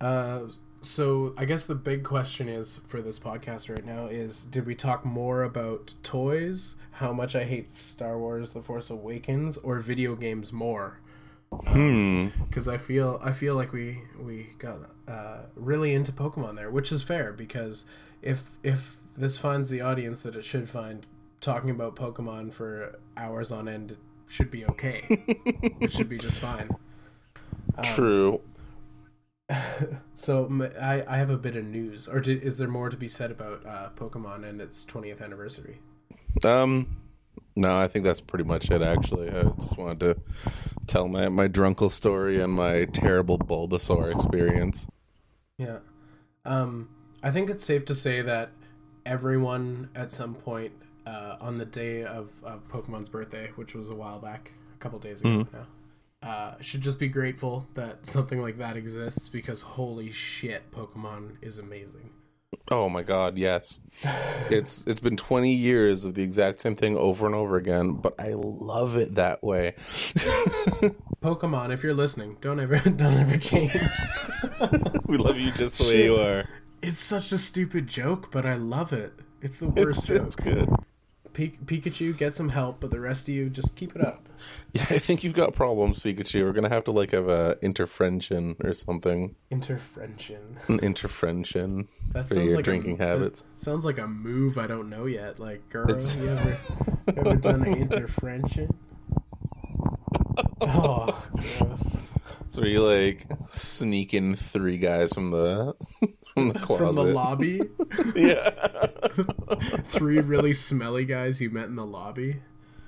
Uh, so I guess the big question is for this podcast right now is: Did we talk more about toys, how much I hate Star Wars: The Force Awakens, or video games more? Hmm. Because I feel I feel like we we got uh, really into Pokemon there, which is fair because if if this finds the audience that it should find, talking about Pokemon for hours on end should be okay. it should be just fine. Um, True. So I, I have a bit of news, or do, is there more to be said about uh, Pokemon and its 20th anniversary? Um, No, I think that's pretty much it. Actually, I just wanted to tell my my drunkle story and my terrible Bulbasaur experience. Yeah. Um, I think it's safe to say that everyone at some point uh, on the day of, of Pokemon's birthday, which was a while back, a couple days ago now, uh, should just be grateful that something like that exists because holy shit, Pokemon is amazing. Oh my god, yes. It's it's been 20 years of the exact same thing over and over again, but I love it that way. Pokemon, if you're listening, don't ever don't ever change. we love you just the way you are. It's such a stupid joke, but I love it. It's the worst It's, it's good. Pi- Pikachu, get some help, but the rest of you just keep it up. Yeah, I think you've got problems, Pikachu. We're gonna have to like have a interfriendship or something. Interfriendship. An interfriendship That for sounds your like drinking a, habits. Sounds like a move I don't know yet. Like, girl, It's- you ever, you ever done an interfriendship? Oh, gross. So you like sneaking three guys from the from the closet. From the lobby, yeah. three really smelly guys you met in the lobby.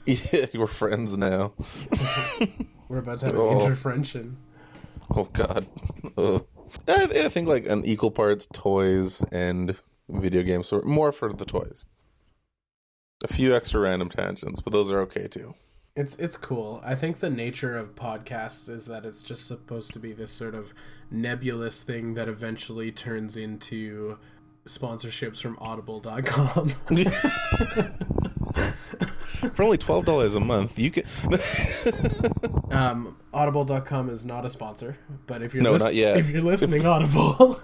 yeah, we're friends now. We're about to have an Oh. interfriendship. Oh God. Ugh. I, I think like an equal parts toys and video games, so more for the toys. A few extra random tangents, but those are okay too. It's it's cool. I think the nature of podcasts is that it's just supposed to be this sort of nebulous thing that eventually turns into sponsorships from audible.com. For only twelve dollars a month, you can. um audible.com is not a sponsor, but if you're No, lis- not yet. if you're listening audible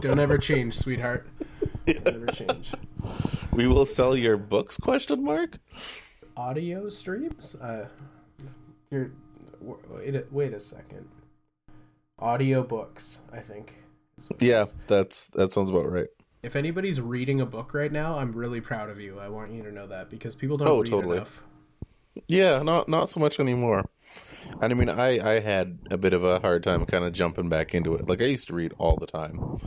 Don't ever change, sweetheart. Don't ever change. we will sell your books? Question mark. Audio streams? Uh you're wait a, wait a second. Audio books, I think. is what it Yeah, that's that sounds about right. If anybody's reading a book right now, I'm really proud of you. I want you to know that because people don't Oh, read totally. enough. Yeah, not not so much anymore. And I mean, I I had a bit of a hard time kind of jumping back into it. Like I used to read all the time,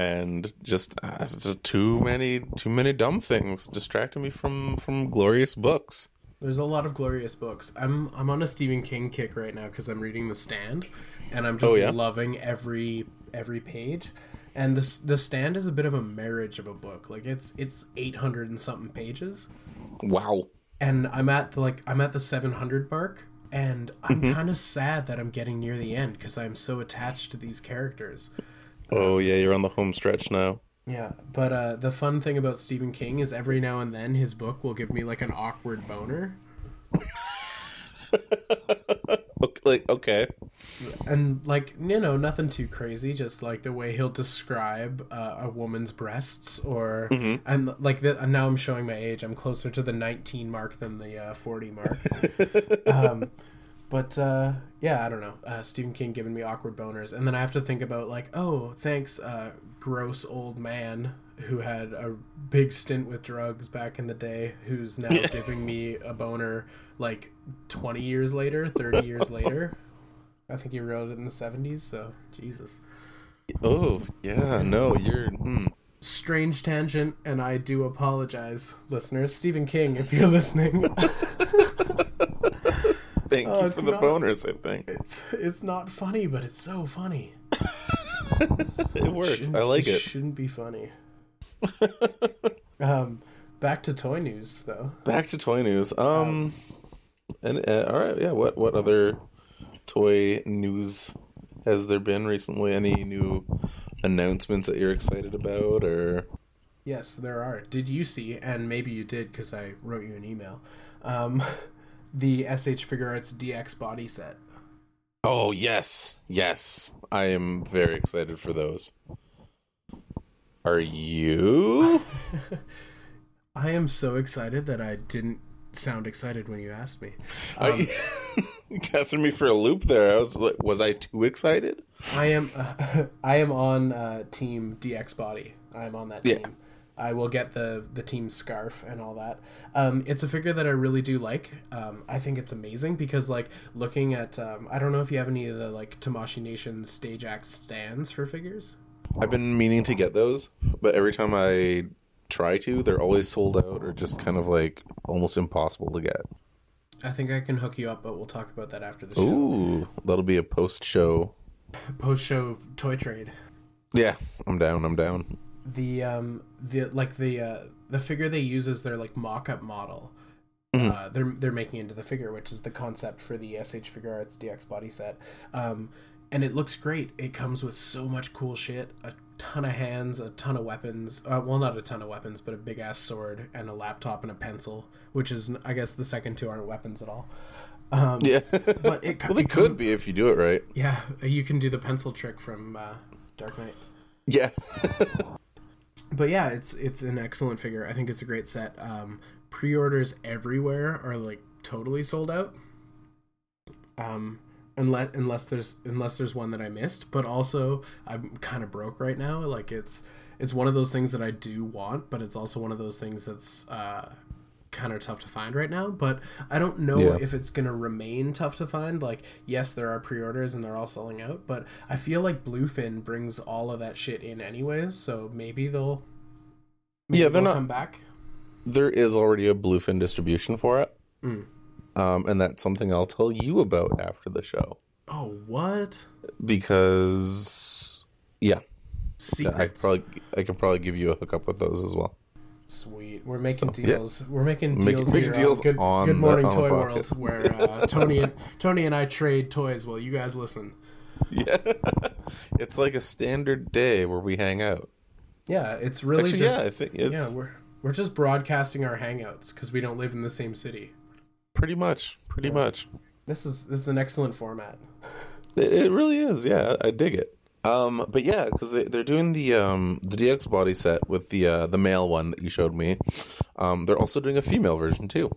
and just, uh, just too many too many dumb things distracting me from from glorious books. There's a lot of glorious books. I'm I'm on a Stephen King kick right now because I'm reading The Stand, and I'm just Oh, yeah? loving every every page. And this the Stand is a bit of a marriage of a book. Like it's it's 800 and something pages, Wow. and I'm at the, like I'm at the 700 mark, and I'm Mm-hmm. kind of sad that I'm getting near the end because I'm so attached to these characters. Oh yeah, you're on the home stretch now. Yeah, but uh, the fun thing about Stephen King is every now and then his book will give me like an awkward boner. Okay, like okay, and like you know nothing too crazy just like the way he'll describe uh, a woman's breasts or and like the, and now i'm showing my age i'm closer to the 19 mark than the uh, 40 mark um, but uh, yeah i don't know uh, stephen king giving me awkward boners and then i have to think about like oh thanks uh, gross old man who had a big stint with drugs back in the day who's now giving me a boner like 20 years later 30 years later I think he wrote it in the 70s, so Jesus. oh yeah, no, you're. Hmm. Strange tangent, and I do apologize, listeners. Stephen King, if you're listening, Thank Oh, you for the not- boners. I think it's it's not funny, but it's so funny. it works. I like it. Shouldn't be funny. um, back to toy news though. Back to toy news. Um, and uh, all right, yeah. What what other toy news has there been recently? Any new announcements that you're excited about, or Yes, there are. Did you see? And maybe you did because I wrote you an email. Um, the SH Figuarts DX body set. oh yes, yes, I am very excited for those. Are you? I am so excited that I didn't sound excited when you asked me. I, got threw me for a loop there. I was like, was I too excited? I am uh, I am on uh, team DX body. I'm on that Yeah. I will get the the team scarf and all that. Um, it's a figure that I really do like. Um, I think it's amazing because like looking at um, I don't know if you have any of the like Tamashii Nation stage act stands for figures. I've been meaning to get those, but every time I try to, they're always sold out or just kind of like almost impossible to get. I think I can hook you up, but we'll talk about that after the show. Ooh, that'll be a post show. Post show toy trade. Yeah, I'm down. I'm down. The um the like the uh the figure they use as their like mock up model. Mhm. Uh, they're they're making into the figure, which is the concept for the SH Figuarts DX body set. Um, and it looks great. It comes with so much cool shit, a ton of hands, a ton of weapons. Uh, well, not a ton of weapons, but a big ass sword and a laptop and a pencil, which is I guess the second two aren't weapons at all. Um, Yeah, But it, well, they it could come- be if you do it right. Yeah, you can do the pencil trick from uh, Dark Knight. Yeah, but yeah, it's it's an excellent figure. I think it's a great set. Um, pre-orders everywhere are like totally sold out. Um, unless unless there's unless there's one that I missed, but also I'm kind of broke right now. Like it's it's one of those things that I do want, but it's also one of those things that's uh, kind of tough to find right now. But I don't know Yeah. if it's gonna remain tough to find. Like yes, there are pre-orders and they're all selling out, but I feel like Bluefin brings all of that shit in anyways. So maybe they'll maybe Yeah, they're they'll not- come back. there is already a bluefin distribution for it, Mm. um, and that's something I'll tell you about after the show Oh what because yeah, I secrets? probably I can probably give you a hookup with those as well. Sweet. We're making So, yeah. deals. We're making deals making here deals on Good, on Good Morning the Toy. World, where uh, Tony and Tony and I trade toys while you guys listen. Yeah, it's like a standard day where we hang out. Yeah, it's really Actually, just yeah, I think it's yeah. We're we're just broadcasting our hangouts because we don't live in the same city. pretty much, pretty much. This is this is an excellent format. It, it really is. Yeah, I dig it. Um, but yeah, because they, they're doing the um the DX body set with the uh, the male one that you showed me. Um, they're also doing a female version too,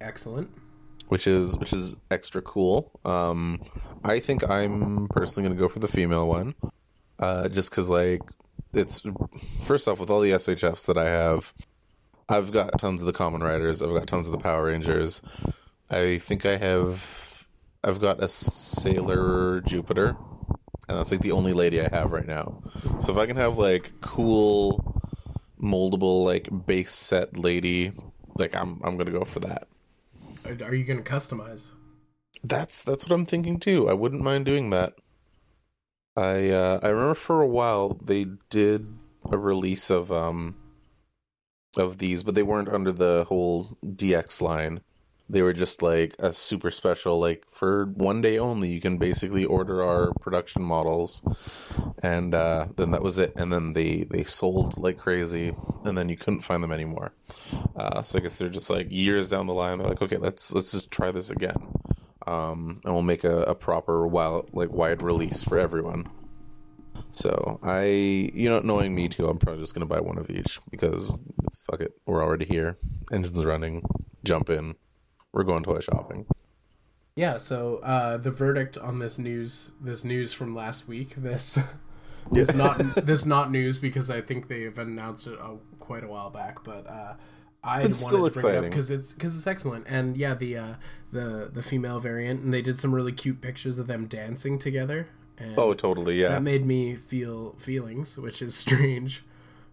Excellent. which is which is extra cool. Um, I think I'm personally gonna go for the female one, uh, just because like it's first off with all the SHFs that I have, I've got tons of the Kamen Riders, I've got tons of the Power Rangers. I think I have I've got a Sailor Jupiter, and that's like the only lady I have right now. So if I can have like cool moldable like base set lady, like I'm I'm gonna go for that. Are are you going to customize? That's that's what I'm thinking too. I wouldn't mind doing that. I uh, I remember for a while they did a release of um of these, but they weren't under the whole DX line. They were just like a super special, like for one day only. You can basically order our production models, and uh, then that was it. And then they they sold like crazy, and then you couldn't find them anymore. Uh, so I guess they're just like years down the line. They're like, okay, let's let's just try this again, um, and we'll make a, a proper wild like wide release for everyone. So I, you know, knowing me too, I'm probably just gonna buy one of each because fuck it, we're already here. Engines running, jump in. We're going toy shopping. Yeah. So uh, the verdict on this news, this news from last week, this this not this not news because I think they have announced it uh, quite a while back, but. Uh, I It's still exciting. because it's because it's excellent, and yeah, the uh, the the female variant, and they did some really cute pictures of them dancing together. And Oh, totally, yeah, that made me feel feelings, which is strange.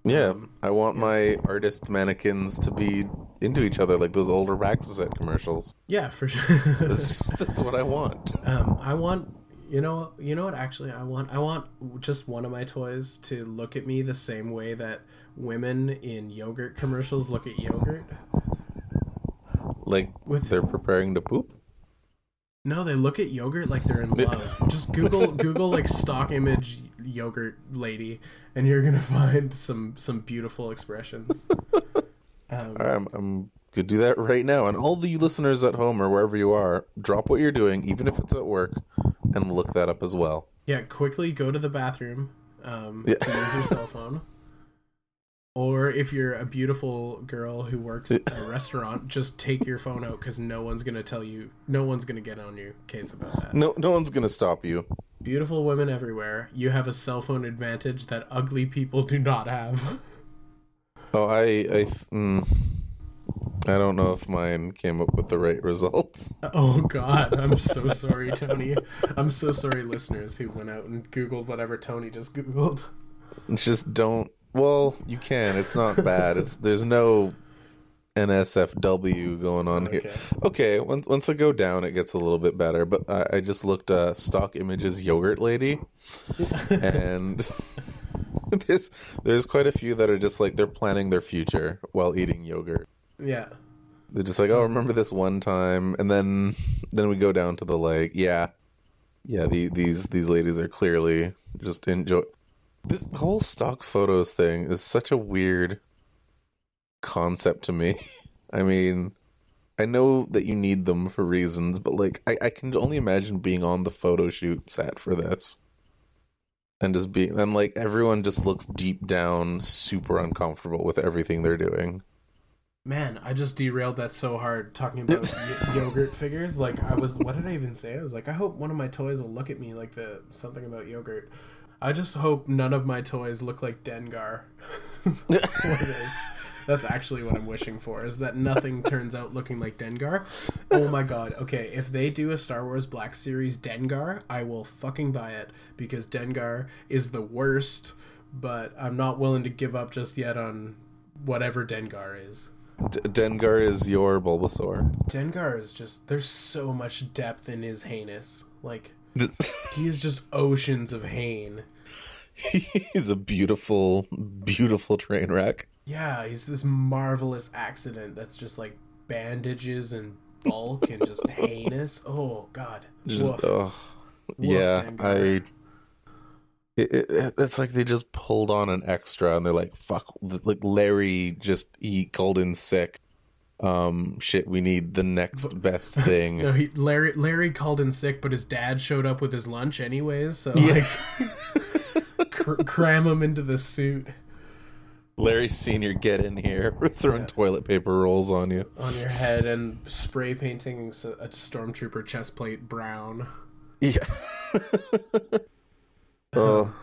Yeah. um, I want my artist mannequins to be into each other like those older Raxaset commercials. Yeah, for sure. That's, just, that's what I want. um, I want you know you know what actually I want I want just one of my toys to look at me the same way that women in yogurt commercials look at yogurt. Like With- they're preparing to poop. No, they look at yogurt like they're in love. Just Google Google like stock image yogurt lady, and you're gonna find some some beautiful expressions. Um, right, I'm, I'm gonna do that right now. And all the listeners at home or wherever you are, drop what you're doing, even if it's at work, and look that up as well. Yeah, quickly go to the bathroom um, Yeah. to use your cell phone. Or if you're a beautiful girl who works at a restaurant, just take your phone out because no one's gonna tell you, no one's gonna get on your case about that. No, no one's gonna stop you. Beautiful women everywhere. You have a cell phone advantage that ugly people do not have. Oh, I, I, mm, I don't know if mine came up with the right results. Oh God, I'm so sorry, Tony. I'm so sorry, listeners who went out and googled whatever Tony just googled. It's just don't, well, you can. It's not bad. It's there's no NSFW going on here. Okay. Okay, once once I go down, it gets a little bit better. But I, I just looked uh, stock images yogurt lady, and there's there's quite a few that are just like they're planning their future while eating yogurt. Yeah. They're just like, oh, remember this one time, and then then we go down to the like, yeah, yeah. The, these these ladies are clearly just enjoy. This whole stock photos thing is such a weird concept to me. I mean, I know that you need them for reasons, but like, I, I can only imagine being on the photo shoot set for this. And just being, and like everyone just looks deep down super uncomfortable with everything they're doing. Man, I just derailed that so hard talking about y- yogurt figures. Like I was, what did I even say? I was like, I hope one of my toys will look at me like the something about yogurt. I just hope none of my toys look like Dengar. what it is. That's actually what I'm wishing for. Is that nothing turns out looking like Dengar? Oh my god. Okay, if they do a Star Wars Black Series Dengar, I will fucking buy it because Dengar is the worst. But I'm not willing to give up just yet on whatever Dengar is. D- Dengar is your Bulbasaur. Dengar is just there's so much depth in his heinous. Like he is just oceans of hane. he's a beautiful, beautiful train wreck. Yeah, he's this marvelous accident that's just like bandages and bulk and just heinous. Oh god. Just, Woof. oh, yeah, I. It, it, it's like they just pulled on an extra, and they're like, "Fuck!" Like Larry just he called in sick. Um, shit, we need the next best thing. No, he, Larry Larry called in sick, but his dad showed up with his lunch anyways. So Yeah. like, cr- cram him into the suit Larry Senior, get in here! We're throwing toilet paper rolls on you. on your head and spray painting a stormtrooper chest plate brown. Yeah. oh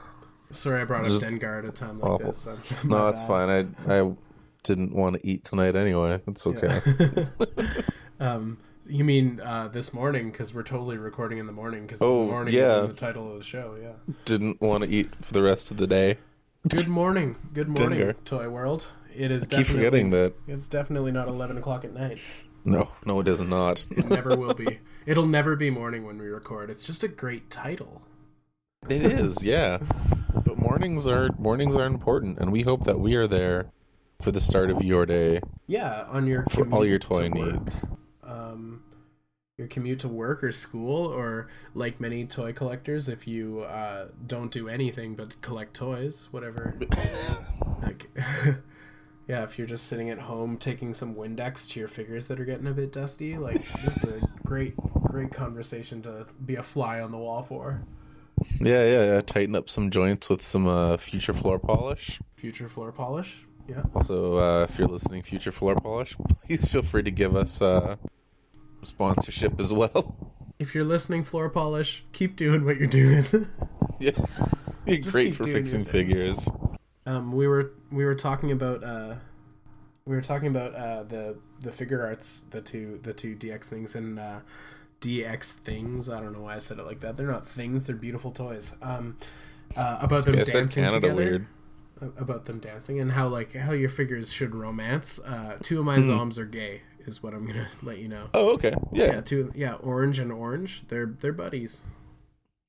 Sorry, I brought up Dengar at a time like awful. this. I'm- no, that's bad. fine. I I didn't want to eat tonight anyway. It's okay. um, you mean uh, this morning? Because we're totally recording in the morning. Because Oh, the morning yeah. is in the title of the show. Yeah. didn't want to eat for the rest of the day. Good morning. Good morning. Toy World. It is. Keep forgetting that. It's definitely not eleven o'clock at night. No, no, it is not. It never will be. It'll never be morning when we record. It's just a great title. It is, yeah. But mornings are mornings are important, and we hope that we are there for the start of your day Yeah, on your for all your to toy needs. um, your commute to work or school, or like many toy collectors, if you uh, don't do anything but collect toys, whatever. like, yeah, if you're just sitting at home taking some Windex to your figures that are getting a bit dusty, like this is a great, great conversation to be a fly on the wall for. Yeah, yeah, yeah. Tighten up some joints with some uh, future floor polish. Future floor polish. Yeah. So uh, if you're listening, future floor polish, please feel free to give us uh, sponsorship as well. If you're listening, floor polish, keep doing what you're doing. yeah, you're Just great for fixing figures. um, we were we were talking about uh, we were talking about uh, the the figure arts, the two the two DX things and uh, DX things. I don't know why I said it like that. They're not things. They're beautiful toys. Um, uh, about them dancing Canada together. weird. About them dancing and how like how your figures should romance. Uh, two of my Hmm. zoms are gay, is what I'm gonna let you know. Oh, okay. Yeah, Yeah, two. Yeah, orange and orange. They're they're buddies.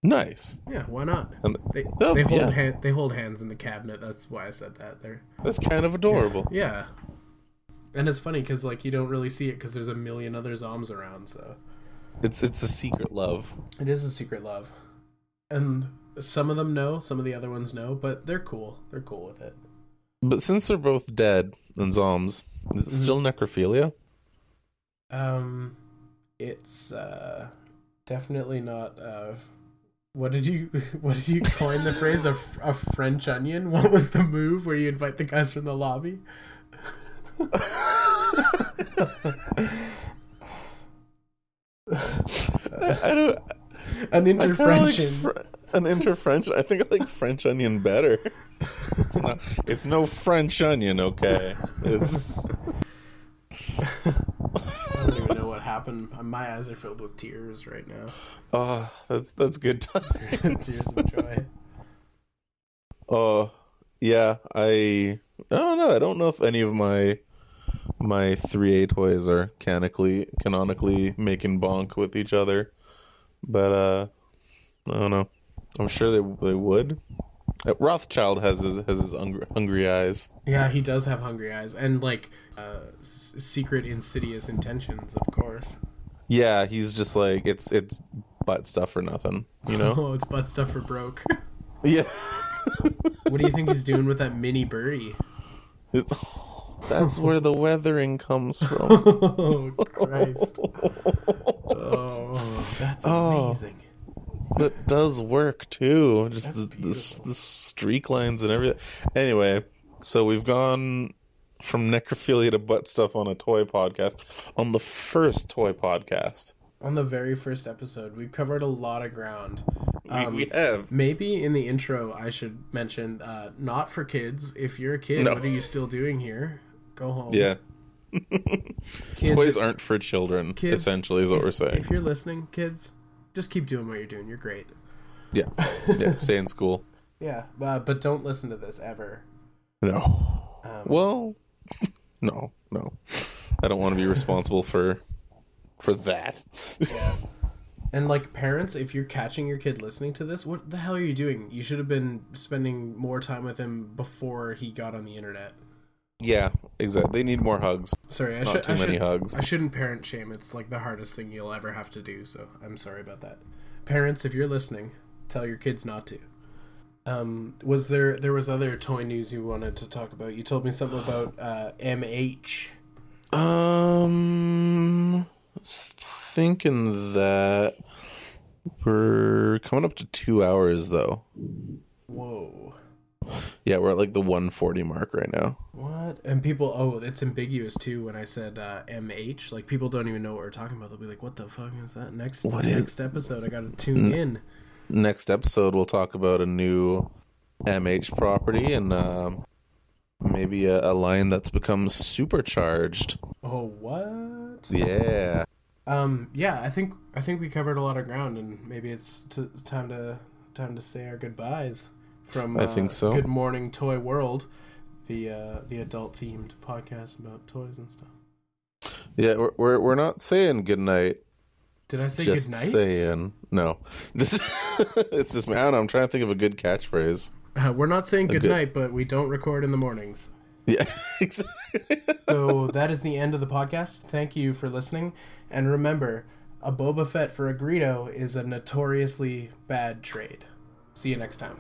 nice. Yeah, why not? And They, Oh, they hold yeah. hand, they hold hands in the cabinet. That's why I said that. They're that's kind of adorable. yeah, and it's funny because like you don't really see it because there's a million other zoms around. So It's it's a secret love. it is a secret love, and some of them know, some of the other ones know, but they're cool. They're cool with it. But since they're both dead and zoms, is it mm-hmm. still necrophilia? Um, it's uh definitely not uh. What did you what did you coin the phrase a, a French onion? What was the move where you invite the guys from the lobby? I don't. An I kinda like. Fr- an inter French. I think I like French onion better. It's not. It's no French onion, okay? It's I don't even know what happened. My eyes are filled with tears right now. oh, that's that's good tears times. of joy. Oh, yeah, I I don't know. I don't know if any of my my 3A toys are canonically canonically making bonk with each other. But uh I don't know. I'm sure they they would. Uh, Rothschild has his has his hungry, hungry eyes. Yeah, he does have hungry eyes and like uh, s- secret insidious intentions, of course. Yeah, he's just like it's it's butt stuff for nothing, you know? Oh, it's butt stuff for broke. yeah. what do you think he's doing with that mini birdie? It's, that's where the weathering comes from. Oh Christ! Oh, that's Oh. amazing. That does work too. Just the, the, the streak lines and everything. Anyway, so we've gone from necrophilia to butt stuff on a toy podcast. On the first toy podcast, On the very first episode, we covered a lot of ground. we, Um, we have. Maybe in the intro, I should mention uh, not for kids. If you're a kid, No. what are you still doing here? Go home. Yeah, kids. toys aren't for children. Kids, essentially, is what we're saying. If you're listening, kids, just keep doing what you're doing. You're great. Yeah, yeah. Stay in school. Yeah, uh, but don't listen to this ever. No. Um, Well, no, no. I don't want to be responsible for for that. Yeah. And like parents, if you're catching your kid listening to this, what the hell are you doing? You should have been spending more time with him before he got on the internet. Yeah, exactly. They need more hugs. Sorry, I should too I many should- hugs. I shouldn't parent shame. It's like the hardest thing you'll ever have to do. So I'm sorry about that. Parents, if you're listening, tell your kids not to. Um, was there there was other toy news you wanted to talk about? You told me something about uh, MH. Um, thinking that we're coming up to two hours though. Whoa. Yeah, we're at like the 140 mark right now. What? And people, oh, it's ambiguous too. When I said uh, MH, like people don't even know what we're talking about. They'll be like, "What the fuck is that?" Next, What is- next episode, I got to tune in. Next episode, we'll talk about a new MH property and um, maybe a, a line that's become supercharged. Oh, what? Yeah. Um, yeah, I think I think we covered a lot of ground, and maybe it's t- time to time to say our goodbyes from. I uh, think so. Good morning, Toy World, the uh, the adult themed podcast about toys and stuff. Yeah, we're, we're, we're not saying goodnight. Did I say just good night? saying. No. Just, it's just, I don't know, I'm trying to think of a good catchphrase. Uh, we're not saying good good- night, but we don't record in the mornings. Yeah, exactly. so that is the end of the podcast. Thank you for listening, and remember, a Boba Fett for a Greedo is a notoriously bad trade. See you next time.